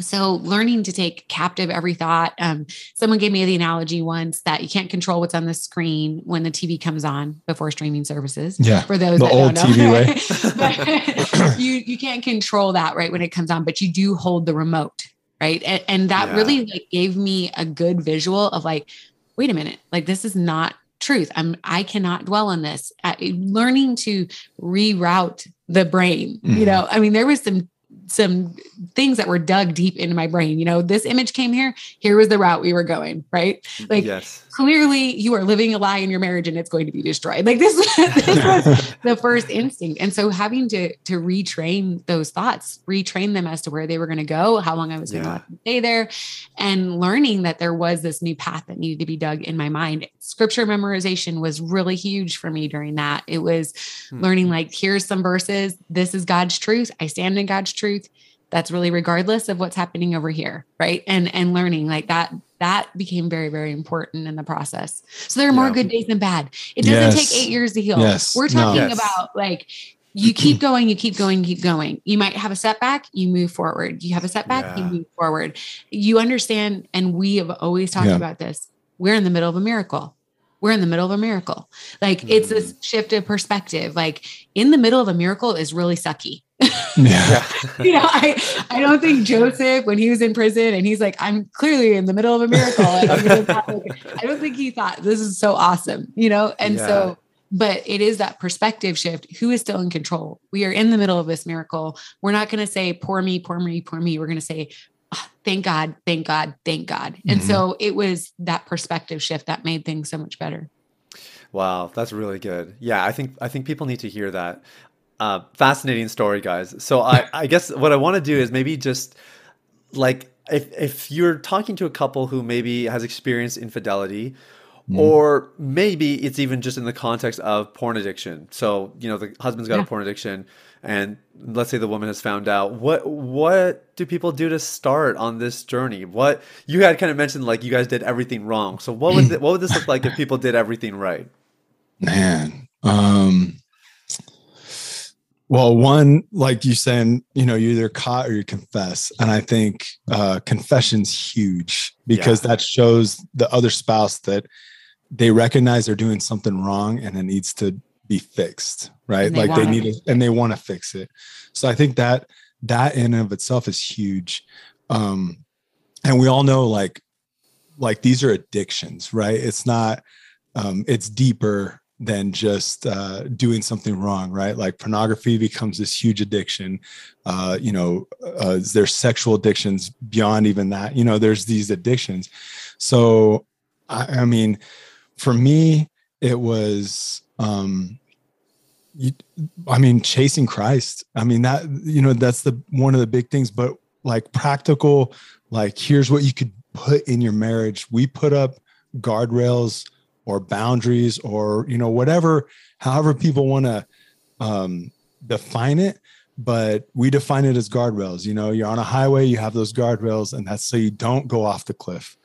So learning to take captive every thought. Um, someone gave me the analogy once that you can't control what's on the screen when the TV comes on before streaming services. Yeah. For those the that old don't know. TV way. you you can't control that right when it comes on, but you do hold the remote, right? And, and that yeah. really like gave me a good visual of like, wait a minute, like this is not truth. I'm I cannot dwell on this. Uh, learning to reroute the brain. Mm. You mm-hmm. know, I mean, there was some some things that were dug deep into my brain. You know, this image came here, here was the route we were going, right? Like yes. Clearly you are living a lie in your marriage and it's going to be destroyed. Like this, this was the first instinct. And so having to to retrain those thoughts, retrain them as to where they were going to go, how long I was going to stay there, and learning that there was this new path that needed to be dug in my mind. Scripture memorization was really huge for me during that. It was hmm. learning like here's some verses, this is God's truth. I stand in God's truth that's really regardless of what's happening over here right and and learning like that that became very very important in the process so there are more yeah. good days than bad it doesn't yes. take eight years to heal yes. we're talking no. yes. about like you keep going you keep going you keep going you might have a setback you move forward you have a setback yeah. you move forward you understand and we have always talked yeah. about this we're in the middle of a miracle we're in the middle of a miracle like mm. it's this shift of perspective like in the middle of a miracle is really sucky yeah. you know, I, I don't think Joseph, when he was in prison and he's like, I'm clearly in the middle of a miracle. I don't think he thought this is so awesome, you know? And yeah. so, but it is that perspective shift. Who is still in control? We are in the middle of this miracle. We're not going to say, poor me, poor me, poor me. We're going to say, oh, thank God, thank God, thank God. And mm-hmm. so it was that perspective shift that made things so much better. Wow, that's really good. Yeah, I think I think people need to hear that. Uh, fascinating story, guys. So I, I guess what I want to do is maybe just like if if you're talking to a couple who maybe has experienced infidelity, Mm. Or maybe it's even just in the context of porn addiction. So, you know, the husband's got yeah. a porn addiction and let's say the woman has found out. What what do people do to start on this journey? What you had kind of mentioned like you guys did everything wrong. So what would th- what would this look like if people did everything right? Man. Um well, one, like you saying, you know, you either caught or you confess. And I think uh, confession's huge because yeah. that shows the other spouse that they recognize they're doing something wrong and it needs to be fixed, right? They like they need it and they want to fix it. So I think that that in and of itself is huge. Um, and we all know like like these are addictions, right? It's not um, it's deeper than just uh, doing something wrong, right? Like pornography becomes this huge addiction. Uh, you know, uh, there's sexual addictions beyond even that. You know, there's these addictions. So, I, I mean, for me, it was, um, you, I mean, chasing Christ. I mean, that, you know, that's the one of the big things, but like practical, like here's what you could put in your marriage. We put up guardrails or boundaries or you know whatever however people want to um, define it but we define it as guardrails. You know you're on a highway you have those guardrails and that's so you don't go off the cliff.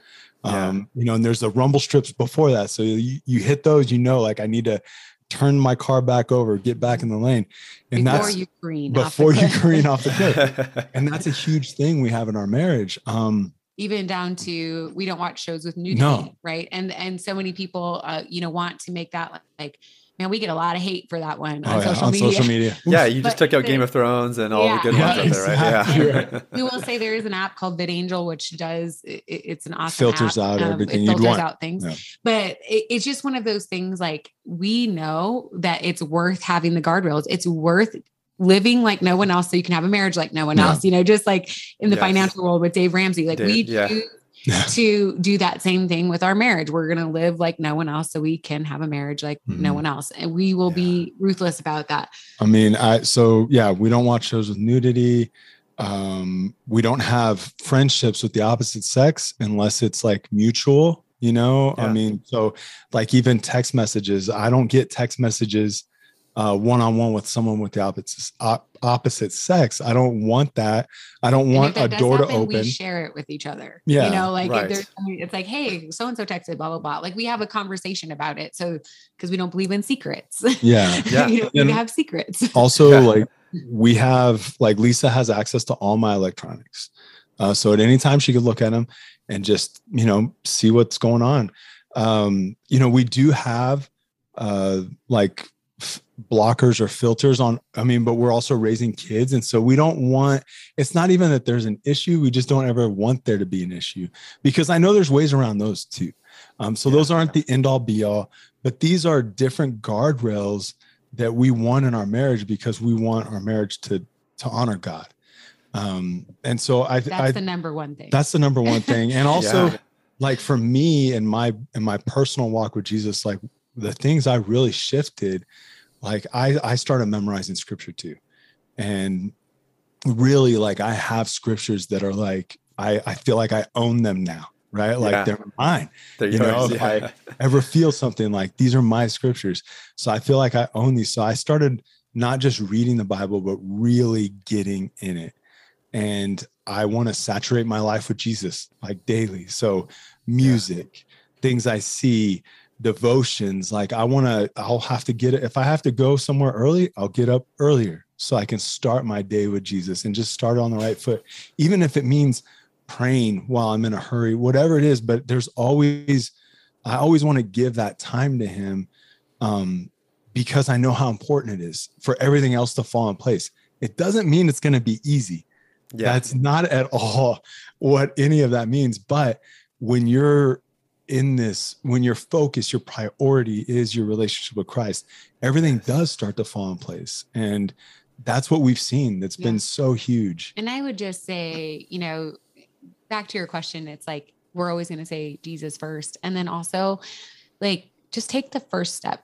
Yeah. um, you know and there's the rumble strips before that. So you, you hit those you know like i need to turn my car back over get back in the lane. And before that's you green before you green off the cliff. And that's a huge thing we have in our marriage. Um, even down to we don't watch shows with nudity, no. right? And and so many people, uh, you know, want to make that like, man, we get a lot of hate for that one oh, on, yeah, social, on media. social media. yeah, you just but took out the, Game of Thrones and all yeah, the good yeah, ones exactly. out there, right? Yeah. we will say there is an app called VidAngel, which does it, it's an awesome filters app. out um, everything. It filters want. out things, but it, it's just one of those things. Like we know that it's worth having the guardrails. It's worth living like no one else so you can have a marriage like no one yeah. else you know just like in the yes. financial world with dave ramsey like Dave, we yeah. to do that same thing with our marriage we're going to live like no one else so we can have a marriage like mm-hmm. no one else and we will yeah. be ruthless about that i mean i so yeah we don't watch shows with nudity um we don't have friendships with the opposite sex unless it's like mutual you know i mean so like even text messages i don't get text messages one on one with someone with the opposite opposite sex. I don't want that. I don't want a door happen, to open. We share it with each other. Yeah, you know, like right. if it's like, hey, so and so texted, blah blah blah. Like we have a conversation about it. So because we don't believe in secrets. Yeah, yeah. you don't have secrets. Also, yeah. like we have like Lisa has access to all my electronics. Uh, so at any time she could look at them and just you know see what's going on. Um, you know, we do have uh, like blockers or filters on i mean but we're also raising kids. And so we don't want it's not even that there's an issue. We just don't ever want there to be an issue because i know there's ways around those too. Um, so yeah. those aren't the end all be all but these are different guardrails that we want in our marriage because we want our marriage to to honor god. Um, and so i that's I, the number one thing. That's the number one thing. And also yeah. like for me and my in my personal walk with jesus like the things i really shifted like I I started memorizing scripture too. And really like I have scriptures that are like I I feel like I own them now, right? Like yeah. they're mine. They're you yours, know, if I ever feel something like these are my scriptures. So I feel like I own these. So I started not just reading the Bible, but really getting in it. And I want to saturate my life with Jesus like daily. So music, yeah. things I see, devotions like i want to i'll have to get it if i have to go somewhere early i'll get up earlier so i can start my day with jesus and just start on the right foot. Even if it means praying while i'm in a hurry whatever it is but there's always i always want to give that time to him um, because i know how important it is for everything else to fall in place. It doesn't mean it's going to be easy. Yeah. that's not at all what any of that means but when you're in this when your focus your priority is your relationship with christ everything does start to fall in place. And that's what we've seen that's yeah. been so huge. And i would just say you know back to your question it's like we're always going to say jesus first. And then also like just take the first step.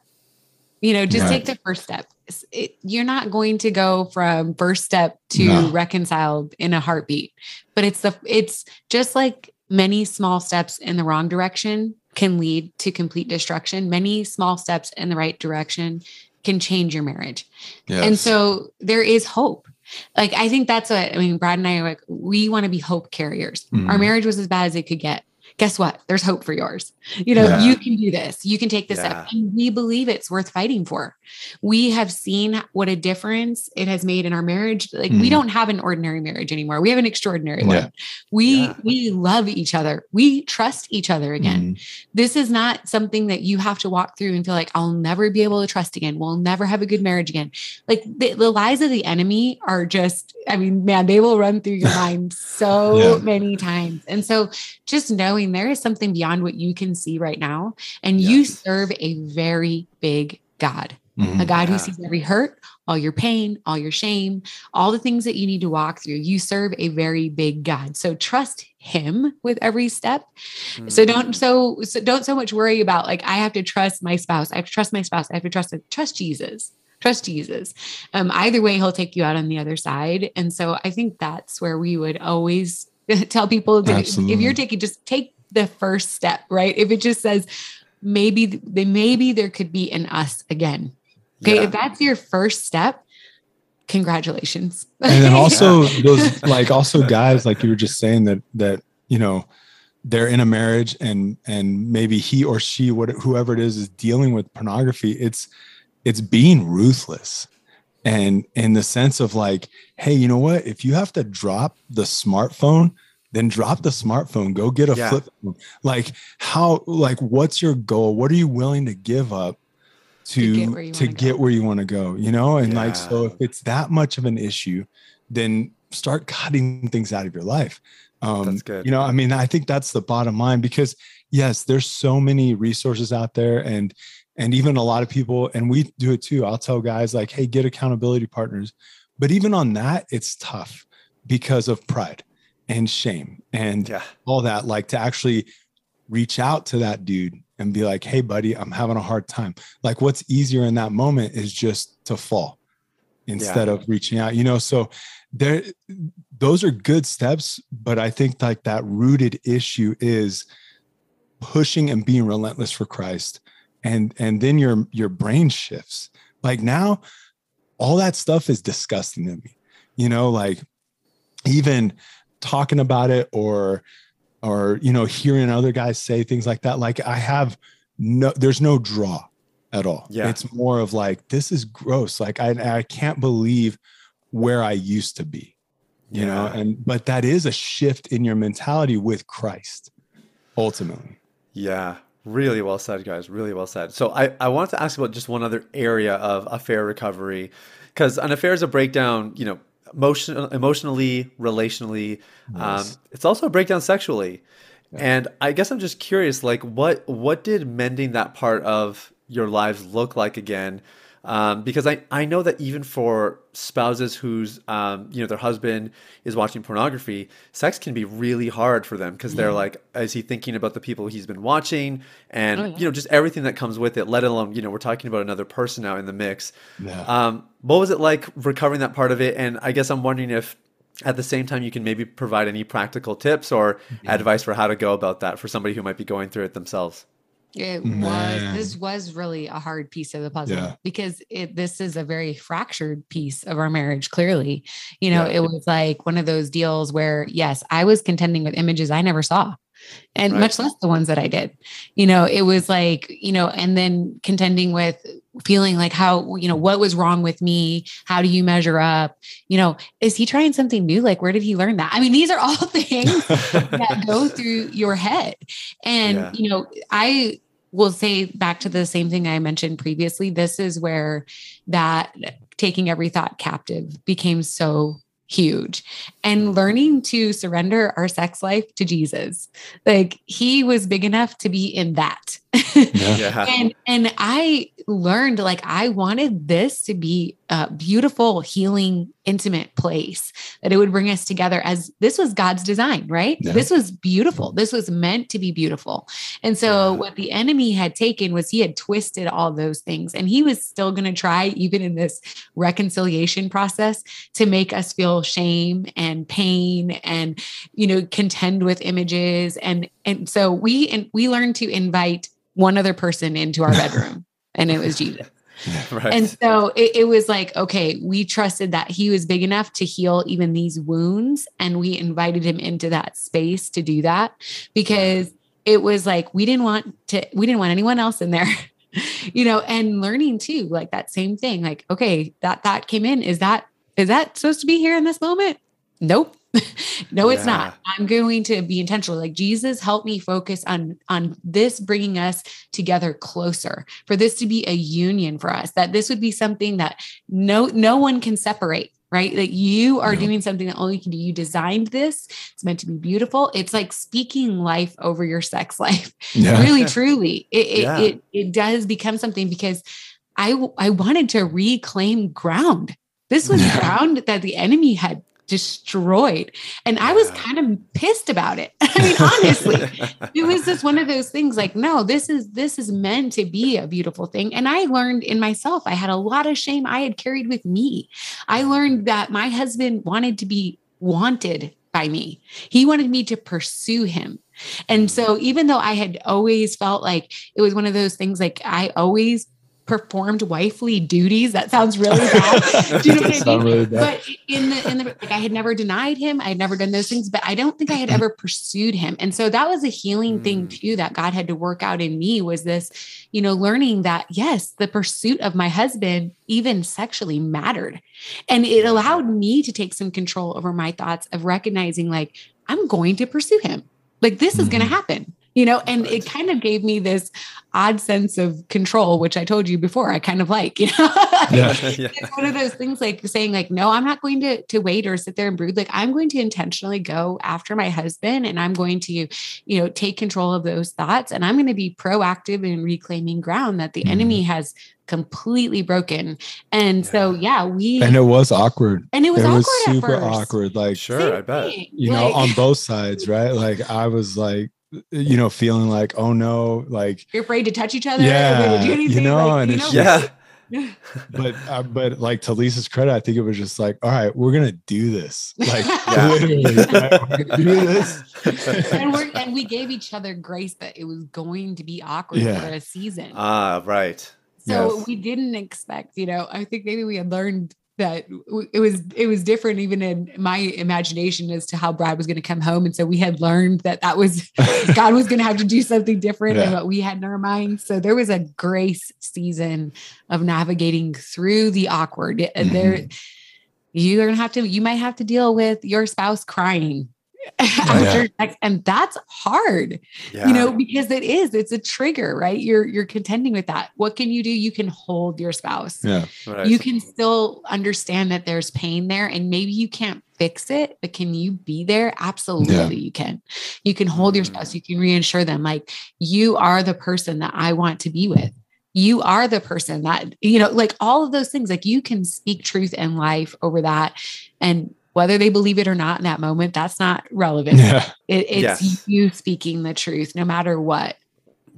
You know just right. take the first step. It, you're not going to go from first step to no. reconciled in a heartbeat. But it's the it's just like many small steps in the wrong direction can lead to complete destruction. Many small steps in the right direction can change your marriage. Yes. And so there is hope. Like I think that's what I mean. Brad and I are like, we want to be hope carriers. Mm. Our marriage was as bad as it could get guess what? There's hope for yours. You know, yeah. you can do this. You can take this yeah. step. And we believe it's worth fighting for. We have seen what a difference it has made in our marriage. Like mm. we don't have an ordinary marriage anymore. We have an extraordinary yeah. one. We we love each other. We trust each other again. Mm. This is not something that you have to walk through and feel like I'll never be able to trust again. We'll never have a good marriage again. Like the, the lies of the enemy are just, I mean, man, they will run through your mind so many times. And so just knowing there is something beyond what you can see right now. And yes. you serve a very big God. Mm-hmm. A God yeah. who sees every hurt, all your pain, all your shame, all the things that you need to walk through. You serve a very big God. So trust him with every step. Mm-hmm. So don't so, so don't so much worry about like I have to trust my spouse. I have to trust my spouse. I have to trust trust Jesus. Trust Jesus. Um, either way, he'll take you out on the other side. And so I think that's where we would always tell people that if you're taking just take the first step, right? If it just says maybe they maybe there could be an us again. Okay, yeah. if that's your first step, congratulations. and then also those like also guys like you were just saying that that you know they're in a marriage and and maybe he or she what whoever it is is dealing with pornography it's it's being ruthless and in the sense of like hey you know what if you have to drop the smartphone then drop the smartphone go get a yeah. flip phone. like how like what's your goal what are you willing to give up to to get, to get where you want to go you know and yeah. like so if it's that much of an issue then start cutting things out of your life um that's good. you know i mean i think that's the bottom line because yes there's so many resources out there and and even a lot of people and we do it too i'll tell guys like hey get accountability partners but even on that it's tough because of pride and shame and yeah. all that like to actually reach out to that dude and be like hey buddy i'm having a hard time like what's easier in that moment is just to fall instead yeah. of reaching out you know so there those are good steps but i think like that rooted issue is pushing and being relentless for christ and and then your your brain shifts like now all that stuff is disgusting to me you know like even talking about it or or you know hearing other guys say things like that like i have no there's no draw at all. Yeah. It's more of like this is gross. Like i i can't believe where i used to be you yeah. know and but that is a shift in your mentality with christ ultimately. Yeah. Really well said guys. Really well said. So i i wanted to ask about just one other area of affair recovery because an affair is a breakdown you know emotion, emotionally, relationally. Um, it's also a breakdown sexually. Yeah. And I guess I'm just curious, like, what what did mending that part of your lives look like again? Um, because I, I know that even for spouses whose um, you know their husband is watching pornography, sex can be really hard for them because yeah. they're like, is he thinking about the people he's been watching, and oh, yeah. you know just everything that comes with it. Let alone you know we're talking about another person now in the mix. Yeah. Um, what was it like recovering that part of it? And I guess I'm wondering if at the same time you can maybe provide any practical tips or advice for how to go about that for somebody who might be going through it themselves. It Man. was this was really a hard piece of the puzzle yeah. because it this is a very fractured piece of our marriage clearly. You know, yeah. it was like one of those deals where yes, I was contending with images I never saw and right. much less the ones that I did. You know, it was like, you know, and then contending with feeling like how, you know, what was wrong with me? How do you measure up? You know, is he trying something new? Like, where did he learn that? I mean, these are all things that go through your head. And, yeah. you know, I will say back to the same thing I mentioned previously. This is where that taking every thought captive became so huge and learning to surrender our sex life to Jesus. Like he was big enough to be in that. Yeah. and and I learned like I wanted this to be a beautiful, healing, intimate place that it would bring us together as this was God's design, right? Yeah. This was beautiful. This was meant to be beautiful. And so, yeah. what the enemy had taken was he had twisted all those things, and he was still going to try, even in this reconciliation process, to make us feel shame and pain and, you know, contend with images and and so we and we learned to invite one other person into our bedroom, and it was Jesus. Right. And so it, it, was like, okay, we trusted that he was big enough to heal even these wounds. And we invited him into that space to do that because it was like we didn't want to, we didn't want anyone else in there. you know, and learning too, like that same thing, like, okay, that that came in. Is that is that supposed to be here in this moment? Nope. no, it's yeah. not. I'm going to be intentional. Like Jesus, help me focus on on this bringing us together closer. For this to be a union for us, that this would be something that no no one can separate right? That you are doing something that only you can do. You designed this. It's meant to be beautiful. It's like speaking life over your sex life. Yeah. Really, truly. It, it, yeah. it, it does become something because I, I wanted to reclaim ground. This was yeah. ground that the enemy had destroyed. And I was kind of pissed about it. I mean, honestly, it was just one of those things like, no, this is this is meant to be a beautiful thing. And I learned in myself, I had a lot of shame I had carried with me. I learned that my husband wanted to be wanted by me. He wanted me to pursue him. And hmm. so even though I had always felt like it was one of those things like I always performed wifely duties. That sounds really bad. Do you know what I mean? Really but in the in the like I had never denied him. I had never done those things, but I don't think I had ever pursued him. And so that was a healing mm. thing too that God had to work out in me was this, you know, learning that yes, the pursuit of my husband even sexually mattered. And it allowed me to take some control over my thoughts of recognizing like I'm going to pursue him. Like this mm-hmm. is going to happen you know and right. it kind of gave me this odd sense of control which i told you before i kind of like you know yeah, yeah. it's one of those things like saying like no i'm not going to to wait or sit there and brood like i'm going to intentionally go after my husband and i'm going to you know take control of those thoughts and i'm going to be proactive in reclaiming ground that the mm. enemy has completely broken. And yeah. so, yeah, we and it was awkward. And it was, it awkward was super awkward. Like, sure, I bet you like, know on both sides, right? Like, I was like, you know, feeling like, oh no, like you're afraid to touch each other. Yeah, you know, like, and you it's know, yeah. but uh, but like to Lisa's credit, I think it was just like, all right, we're gonna do this. Like literally, right? do this. and we and we gave each other grace that it was going to be awkward yeah. for a season. Ah, right. So yes. we didn't expect, you know, I think maybe we had learned that it was it was different even in my imagination as to how Brad was going to come home and so we had learned that that was God was going to have to do something different yeah. than what we had in our minds so there was a grace season of navigating through the awkward mm-hmm. there you're going to have to you might have to deal with your spouse crying after yeah. sex and that's hard yeah. you know because it is it's a trigger right you're you're contending with that what can you do you can hold your spouse yeah right. you can still understand that there's pain there and maybe you can't fix it but can you be there absolutely yeah. you can you can hold your spouse mm. you can reassure them like you are the person that i want to be with you are the person that you know like all of those things like you can speak truth and life over that and whether they believe it or not in that moment, that's not relevant. Yeah. It, it's yes. you speaking the truth, no matter what.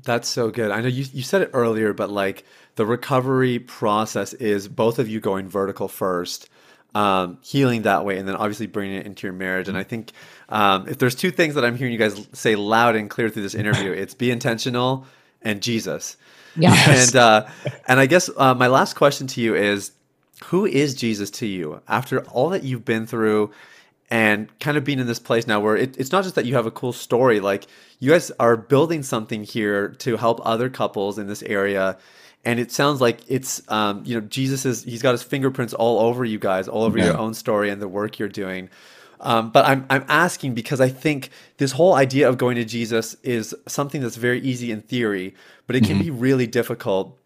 That's so good. I know you, you said it earlier, but like the recovery process is both of you going vertical first, um, healing that way, and then obviously bringing it into your marriage. And I think um, if there's two things that I'm hearing you guys say loud and clear through this interview, it's be intentional and Jesus. Yeah. And uh, and I guess uh, my last question to you is who is Jesus to you after all that you've been through and kind of being in this place now where it, it's not just that you have a cool story, like you guys are building something here to help other couples in this area. And it sounds like it's, um, you know, Jesus is, he's got his fingerprints all over you guys, all over yeah. your own story and the work you're doing. Um, but I'm, I'm asking because I think this whole idea of going to Jesus is something that's very easy in theory, but it can mm-hmm. be really difficult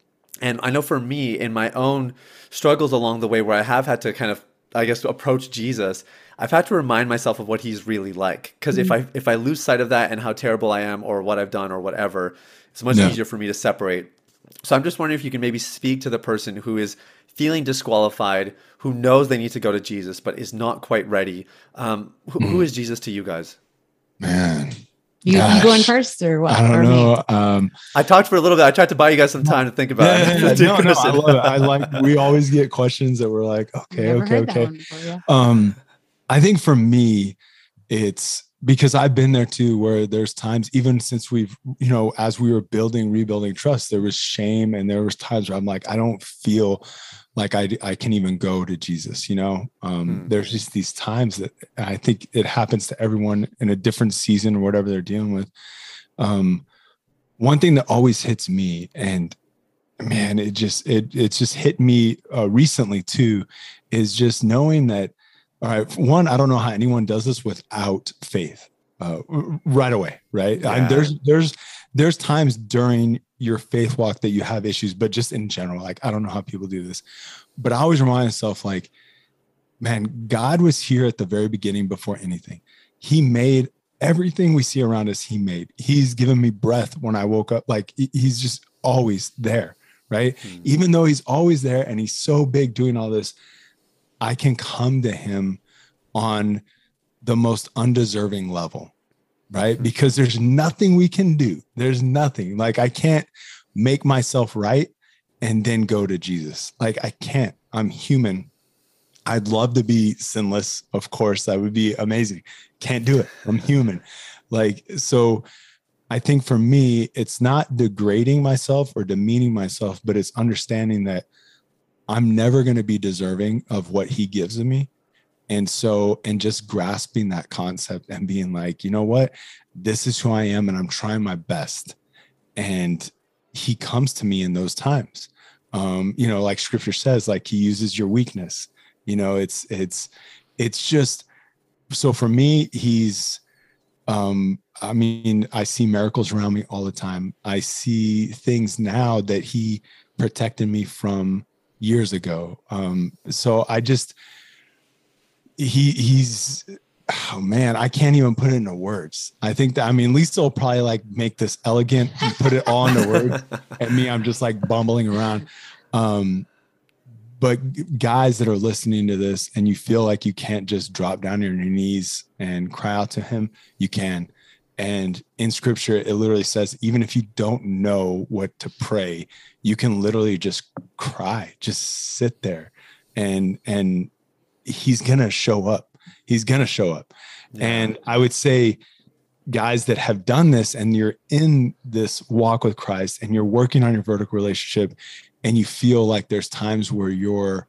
and I know for me, in my own struggles along the way, where I have had to kind of, I guess, approach Jesus, I've had to remind myself of what He's really like. Because mm-hmm. if I if I lose sight of that and how terrible I am, or what I've done, or whatever, it's much yeah. easier for me to separate. So I'm just wondering if you can maybe speak to the person who is feeling disqualified, who knows they need to go to Jesus but is not quite ready. Um, who, mm. who is Jesus to you guys? Man, you, you going first or what? I don't know. Um, I talked for a little bit. I tried to buy you guys some time to think about yeah, it. no, no, I love it. I like. We always get questions that we're like, okay, okay, okay. Um, I think for me, it's because I've been there too, where there's times, even since we've, you know, as we were building, rebuilding trust, there was shame, and there was times where I'm like, I don't feel like I I can even go to Jesus. You know, um, hmm. there's just these times that I think it happens to everyone in a different season or whatever they're dealing with. Um, one thing that always hits me, and man, it just it it's just hit me uh, recently too, is just knowing that all right, one, I don't know how anyone does this without faith uh, right away, right? Yeah. there's there's there's times during your faith walk that you have issues, but just in general, like I don't know how people do this, but I always remind myself, like, man, God was here at the very beginning before anything. He made everything we see around us. He made. He's given me breath when I woke up. Like he's just always there, right? Mm-hmm. Even though he's always there and he's so big doing all this I can come to him on the most undeserving level, right? Mm-hmm. Because there's nothing we can do. There's nothing. Like I can't make myself right and then go to Jesus. Like I can't. I'm human. I'd love to be sinless. Of course, that would be amazing. Can't do it. I'm human. Like so I think for me, it's not degrading myself or demeaning myself, but it's understanding that I'm never going to be deserving of what he gives to me. And so, and just grasping that concept and being like, you know what, this is who I am, and I'm trying my best. And he comes to me in those times. Um, you know, like scripture says, like he uses your weakness. You know, it's, it's, it's just, so for me, he's, um, I mean, I see miracles around me all the time. I see things now that he protected me from years ago. Um, so I just he he's oh man, I can't even put it into words. I think that I mean Lisa will probably like make this elegant and put it all into words. and me, I'm just like bumbling around. Um, but guys that are listening to this and you feel like you can't just drop down on your knees and cry out to him, you can. And in scripture, it literally says, even if you don't know what to pray, you can literally just cry, just sit there and, and he's going to show up. He's going to show up. Yeah. And I would say, guys that have done this and you're in this walk with Christ and you're working on your vertical relationship and you feel like there's times where you're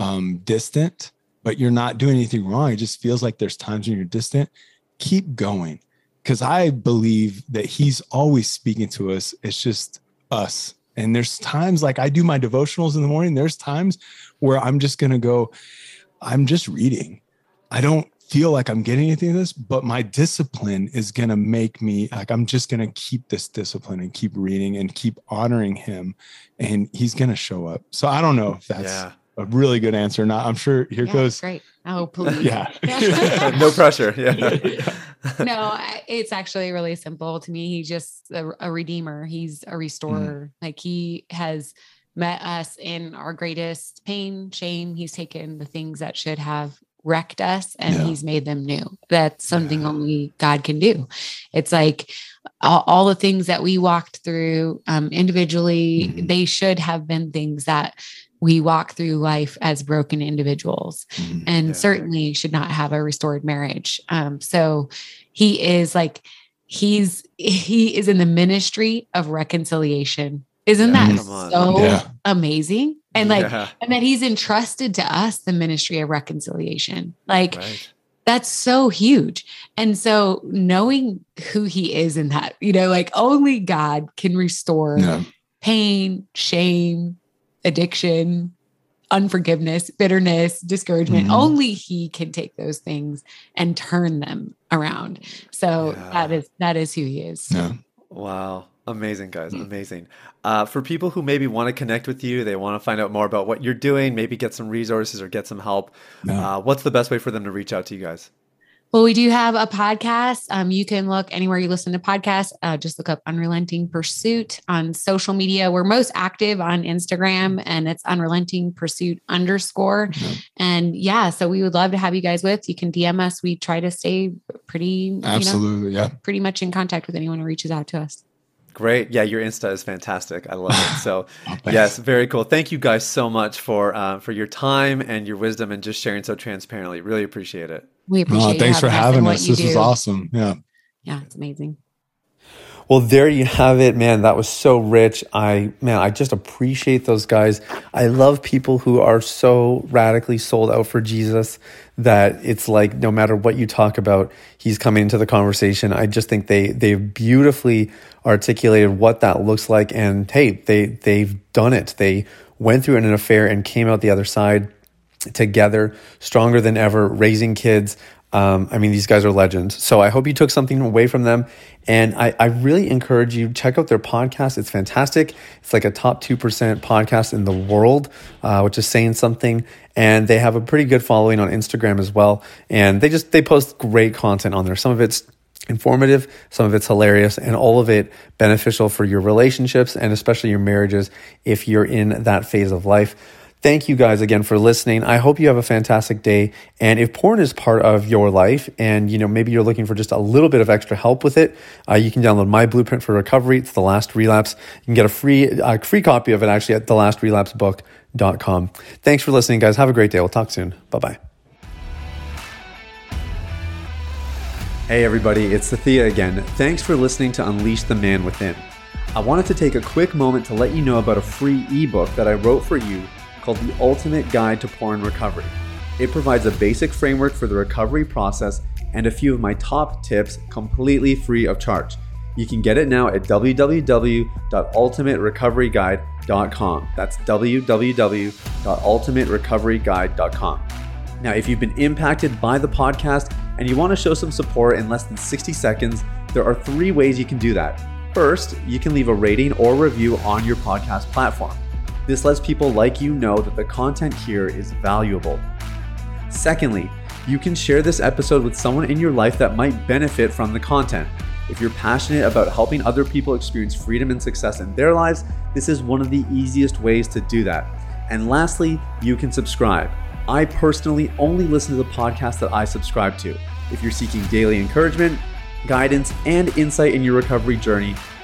um, distant, but you're not doing anything wrong. It just feels like there's times when you're distant. Keep going because I believe that he's always speaking to us. It's just us. And there's times like I do my devotionals in the morning. There's times where I'm just going to go, I'm just reading. I don't feel like I'm getting anything of this, but my discipline is going to make me like I'm just going to keep this discipline and keep reading and keep honoring him. And he's going to show up. So I don't know if that's. Yeah a really good answer. Not, I'm sure. Here yeah, goes. Great. Oh, please. yeah. no pressure. Yeah. no, it's actually really simple to me. He's just a, a redeemer. He's a restorer. Mm. Like he has met us in our greatest pain, shame. He's taken the things that should have wrecked us and yeah. he's made them new. That's something yeah. only God can do. It's like all, all, the things that we walked through um, individually, mm-hmm. they should have been things that we walk through life as broken individuals mm-hmm. and yeah. certainly should not have a restored marriage. Um, so he is like, he's, he is in the ministry of reconciliation. Isn't yeah, that so yeah. amazing? And like, and that he's entrusted to us the ministry of reconciliation. Like, right that's so huge. And so knowing who he is in that, you know, like only God can restore yeah. pain, shame, addiction, unforgiveness, bitterness, discouragement. Mm-hmm. Only he can take those things and turn them around. So yeah. that is that is who he is. Yeah. Wow. Amazing, guys. Mm. Amazing. Uh, for people who maybe want to connect with you, they want to find out more about what you're doing, maybe get some resources or get some help. Yeah. Uh, what's the best way for them to reach out to you guys? Well, we do have a podcast. Um, you can look anywhere you listen to podcasts. Uh, just look up Unrelenting Pursuit on social media. We're most active on Instagram, and it's Unrelenting Pursuit underscore. Mm-hmm. And yeah, so we would love to have you guys with. You can DM us. We try to stay pretty, absolutely, you know, yeah, pretty much in contact with anyone who reaches out to us. Great. Yeah, your Insta is fantastic. I love it. So, oh, yes, very cool. Thank you guys so much for uh, for your time and your wisdom and just sharing so transparently. Really appreciate it. We appreciate. Oh, thanks for having us. This was awesome. Yeah. Yeah, it's amazing. Well, there you have it, man. That was so rich. I, man, I just appreciate those guys. I love people who are so radically sold out for Jesus that it's like no matter what you talk about, he's coming into the conversation. I just think they they've beautifully articulated what that looks like, and hey, they they've done it. They went through an affair and came out the other side together, stronger than ever, raising kids. Um, I mean, these guys are legends. So I hope you took something away from them. And I, I really encourage you check out their podcast. It's fantastic. It's like a top two percent podcast in the world, uh, which is saying something. And they have a pretty good following on Instagram as well. And they just they post great content on there. Some of it's informative, some of it's hilarious, and all of it beneficial for your relationships and especially your marriages if you're in that phase of life. Thank you guys again for listening. I hope you have a fantastic day. And if porn is part of your life and you know maybe you're looking for just a little bit of extra help with it, uh, you can download my blueprint for recovery. It's the last relapse. You can get a free free copy of it actually at thelast.relapsebook.com. Thanks for listening, guys. Have a great day. We'll talk soon. Bye bye. Hey everybody, it's Thea again. Thanks for listening to Unleash the Man Within. I wanted to take a quick moment to let you know about a free ebook that I wrote for you called The Ultimate Guide to Porn Recovery. It provides a basic framework for the recovery process and a few of my top tips completely free of charge. You can get it now at www.ultimaterecoveryguide.com. That's www.ultimaterecoveryguide.com. Now, if you've been impacted by the podcast and you want to show some support in less than 60 seconds, there are three ways you can do that. First, you can leave a rating or review on your podcast platform. This lets people like you know that the content here is valuable. Secondly, you can share this episode with someone in your life that might benefit from the content. If you're passionate about helping other people experience freedom and success in their lives, this is one of the easiest ways to do that. And lastly, you can subscribe. I personally only listen to the podcast that I subscribe to. If you're seeking daily encouragement, guidance, and insight in your recovery journey,